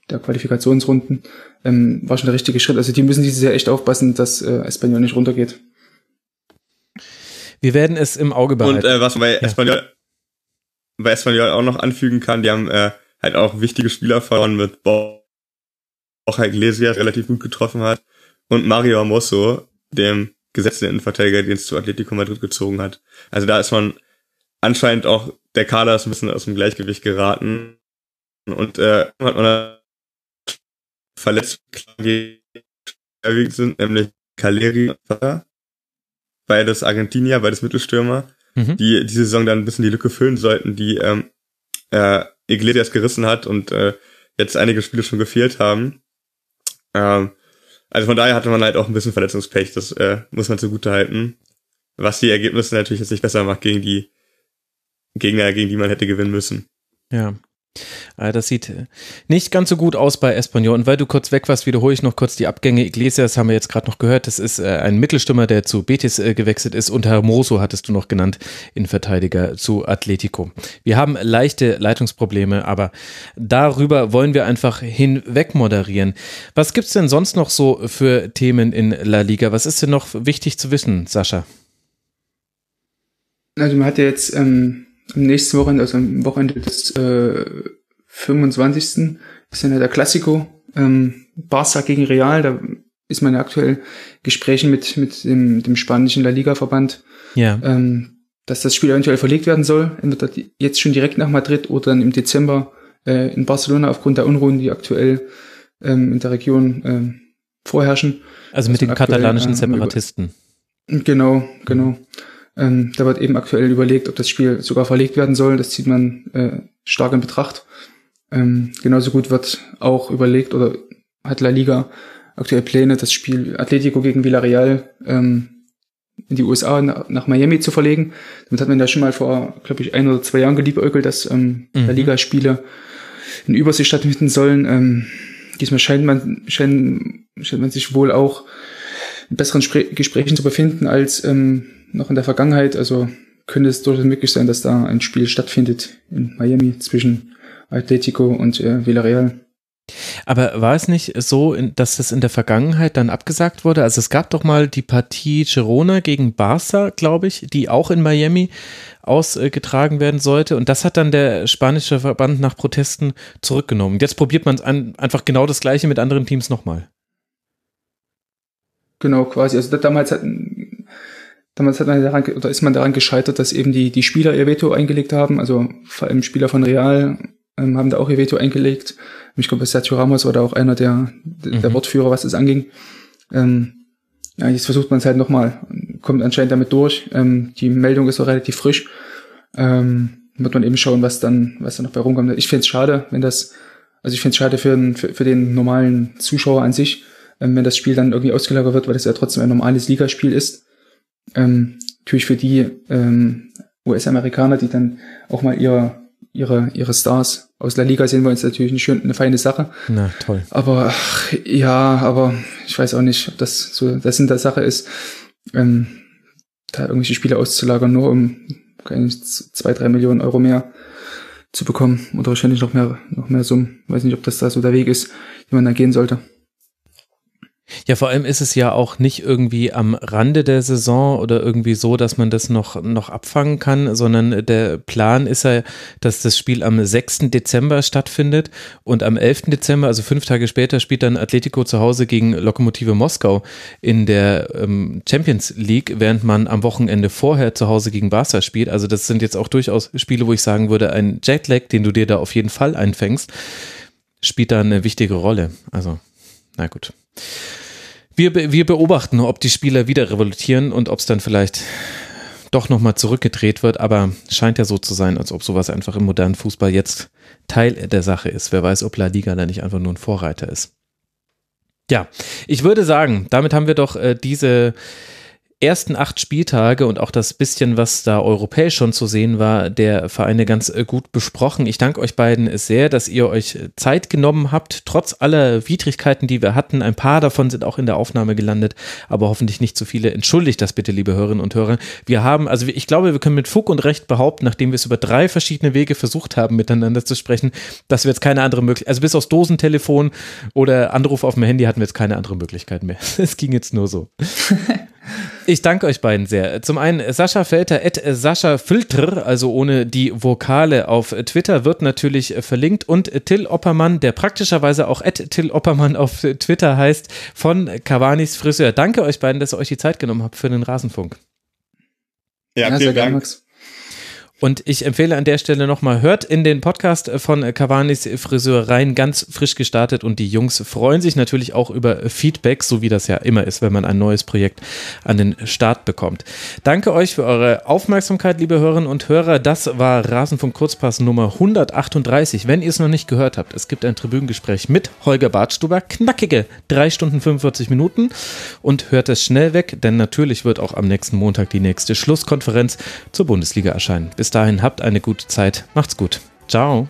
der Qualifikationsrunden. Ähm, war schon der richtige Schritt. Also die müssen dieses Jahr echt aufpassen, dass äh, Espanyol nicht runtergeht. Wir werden es im Auge behalten. Und äh, was man bei Espanyol, bei Espanyol auch noch anfügen kann, die haben äh, halt auch wichtige Spieler verloren mit Borja Iglesias relativ gut getroffen hat und Mario Amoso, dem gesetzten Innenverteidiger, den es zu Atletico Madrid gezogen hat. Also da ist man anscheinend auch, der Kader ist ein bisschen aus dem Gleichgewicht geraten und äh, hat man verletzt sind, nämlich Caleri, beides Argentinier, beides Mittelstürmer, mhm. die diese Saison dann ein bisschen die Lücke füllen sollten, die ähm, äh, Iglesias gerissen hat und äh, jetzt einige Spiele schon gefehlt haben. Ähm, also von daher hatte man halt auch ein bisschen Verletzungspech, das äh, muss man zugute halten. Was die Ergebnisse natürlich jetzt nicht besser macht gegen die Gegner, gegen die man hätte gewinnen müssen. Ja, das sieht äh, nicht ganz so gut aus bei Espanyol. Und weil du kurz weg warst, wiederhole ich noch kurz die Abgänge. Iglesias haben wir jetzt gerade noch gehört. Das ist äh, ein Mittelstürmer, der zu Betis gewechselt ist. Und Hermoso hattest du noch genannt, Innenverteidiger zu Atletico. Wir haben leichte Leitungsprobleme, aber darüber wollen wir einfach hinweg moderieren. Was gibt's denn sonst noch so für Themen in La Liga? Was ist denn noch wichtig zu wissen, Sascha? Also man hat ja jetzt ähm am nächsten Wochenende, also am Wochenende des äh, 25. ist dann ja der Klassiko, ähm, Barca gegen Real, da ist man ja aktuell Gesprächen mit, mit dem, dem spanischen La Liga-Verband, ja. ähm, dass das Spiel eventuell verlegt werden soll, entweder jetzt schon direkt nach Madrid oder dann im Dezember äh, in Barcelona aufgrund der Unruhen, die aktuell ähm, in der Region ähm, vorherrschen. Also mit den katalanischen äh, Separatisten. Genau, genau. Ähm, da wird eben aktuell überlegt, ob das Spiel sogar verlegt werden soll. Das zieht man äh, stark in Betracht. Ähm, genauso gut wird auch überlegt oder hat La Liga aktuell Pläne, das Spiel Atletico gegen Villarreal ähm, in die USA nach, nach Miami zu verlegen. Damit hat man da schon mal vor, glaube ich, ein oder zwei Jahren geliebäugelt, dass ähm, mhm. La Liga-Spiele in Übersee stattfinden sollen. Ähm, diesmal scheint man, scheint, scheint man sich wohl auch in besseren Spre Gesprächen zu befinden als ähm, noch in der Vergangenheit. Also könnte es durchaus möglich sein, dass da ein Spiel stattfindet in Miami zwischen Atletico und äh, Villarreal. Aber war es nicht so, dass das in der Vergangenheit dann abgesagt wurde? Also es gab doch mal die Partie Girona gegen Barca, glaube ich, die auch in Miami ausgetragen werden sollte. Und das hat dann der spanische Verband nach Protesten zurückgenommen. Jetzt probiert man einfach genau das Gleiche mit anderen Teams nochmal. Genau, quasi. Also damals hatten Damals hat man daran, oder ist man daran gescheitert, dass eben die, die Spieler ihr Veto eingelegt haben. Also vor allem Spieler von Real ähm, haben da auch ihr Veto eingelegt. Ich glaube, Sergio Ramos war da auch einer der, der mhm. Wortführer, was das anging. Ähm, ja, jetzt versucht man es halt nochmal. Kommt anscheinend damit durch. Ähm, die Meldung ist auch relativ frisch. Ähm, wird man eben schauen, was dann, was da noch bei rumkommt. Ich finde es schade, wenn das, also ich finde es schade für, für, für den normalen Zuschauer an sich, ähm, wenn das Spiel dann irgendwie ausgelagert wird, weil das ja trotzdem ein normales Ligaspiel ist ähm, natürlich für die ähm, US-Amerikaner, die dann auch mal ihre, ihre, ihre Stars aus La Liga sehen wollen, ist natürlich eine, schön, eine feine Sache. Na, toll. Aber ach, ja, aber ich weiß auch nicht, ob das so das Sinn der Sache ist, ähm, da irgendwelche Spiele auszulagern, nur um keine zwei, drei Millionen Euro mehr zu bekommen oder wahrscheinlich noch mehr, noch mehr Summen. Weiß nicht, ob das da so der Weg ist, wie man da gehen sollte. Ja, vor allem ist es ja auch nicht irgendwie am Rande der Saison oder irgendwie so, dass man das noch, noch abfangen kann, sondern der Plan ist ja, dass das Spiel am 6. Dezember stattfindet und am 11. Dezember, also fünf Tage später, spielt dann Atletico zu Hause gegen Lokomotive Moskau in der ähm, Champions League, während man am Wochenende vorher zu Hause gegen Barca spielt. Also das sind jetzt auch durchaus Spiele, wo ich sagen würde, ein Jetlag, den du dir da auf jeden Fall einfängst, spielt da eine wichtige Rolle. Also, na gut. Wir, wir beobachten, ob die Spieler wieder revolutieren und ob es dann vielleicht doch nochmal zurückgedreht wird, aber scheint ja so zu sein, als ob sowas einfach im modernen Fußball jetzt Teil der Sache ist. Wer weiß, ob La Liga da nicht einfach nur ein Vorreiter ist. Ja, ich würde sagen, damit haben wir doch äh, diese ersten acht Spieltage und auch das bisschen, was da europäisch schon zu sehen war, der Vereine ganz äh, gut besprochen. Ich danke euch beiden sehr, dass ihr euch Zeit genommen habt, trotz aller Widrigkeiten, die wir hatten. Ein paar davon sind auch in der Aufnahme gelandet, aber hoffentlich nicht zu viele. Entschuldigt das bitte, liebe Hörerinnen und Hörer. Wir haben, also ich glaube, wir können mit Fug und Recht behaupten, nachdem wir es über drei verschiedene Wege versucht haben, miteinander zu sprechen, dass wir jetzt keine andere Möglichkeit, also bis aufs Dosentelefon oder Anruf auf dem Handy hatten wir jetzt keine andere Möglichkeit mehr. Es ging jetzt nur so. Ich danke euch beiden sehr. Zum einen Sascha Felter at Sascha Filter, also ohne die Vokale auf Twitter, wird natürlich verlinkt und Till Oppermann, der praktischerweise auch at Till Oppermann auf Twitter heißt, von Cavanis Friseur. Danke euch beiden, dass ihr euch die Zeit genommen habt für den Rasenfunk. Ja, ja vielen Dank. Max. Und ich empfehle an der Stelle nochmal, hört in den Podcast von Cavanis Friseur rein, ganz frisch gestartet und die Jungs freuen sich natürlich auch über Feedback, so wie das ja immer ist, wenn man ein neues Projekt an den Start bekommt. Danke euch für eure Aufmerksamkeit, liebe Hörerinnen und Hörer. Das war Rasenfunk Kurzpass Nummer 138. Wenn ihr es noch nicht gehört habt, es gibt ein Tribünengespräch mit Holger Bartstuber, knackige 3 Stunden 45 Minuten und hört es schnell weg, denn natürlich wird auch am nächsten Montag die nächste Schlusskonferenz zur Bundesliga erscheinen. Bis dahin habt eine gute Zeit. Macht's gut. Ciao.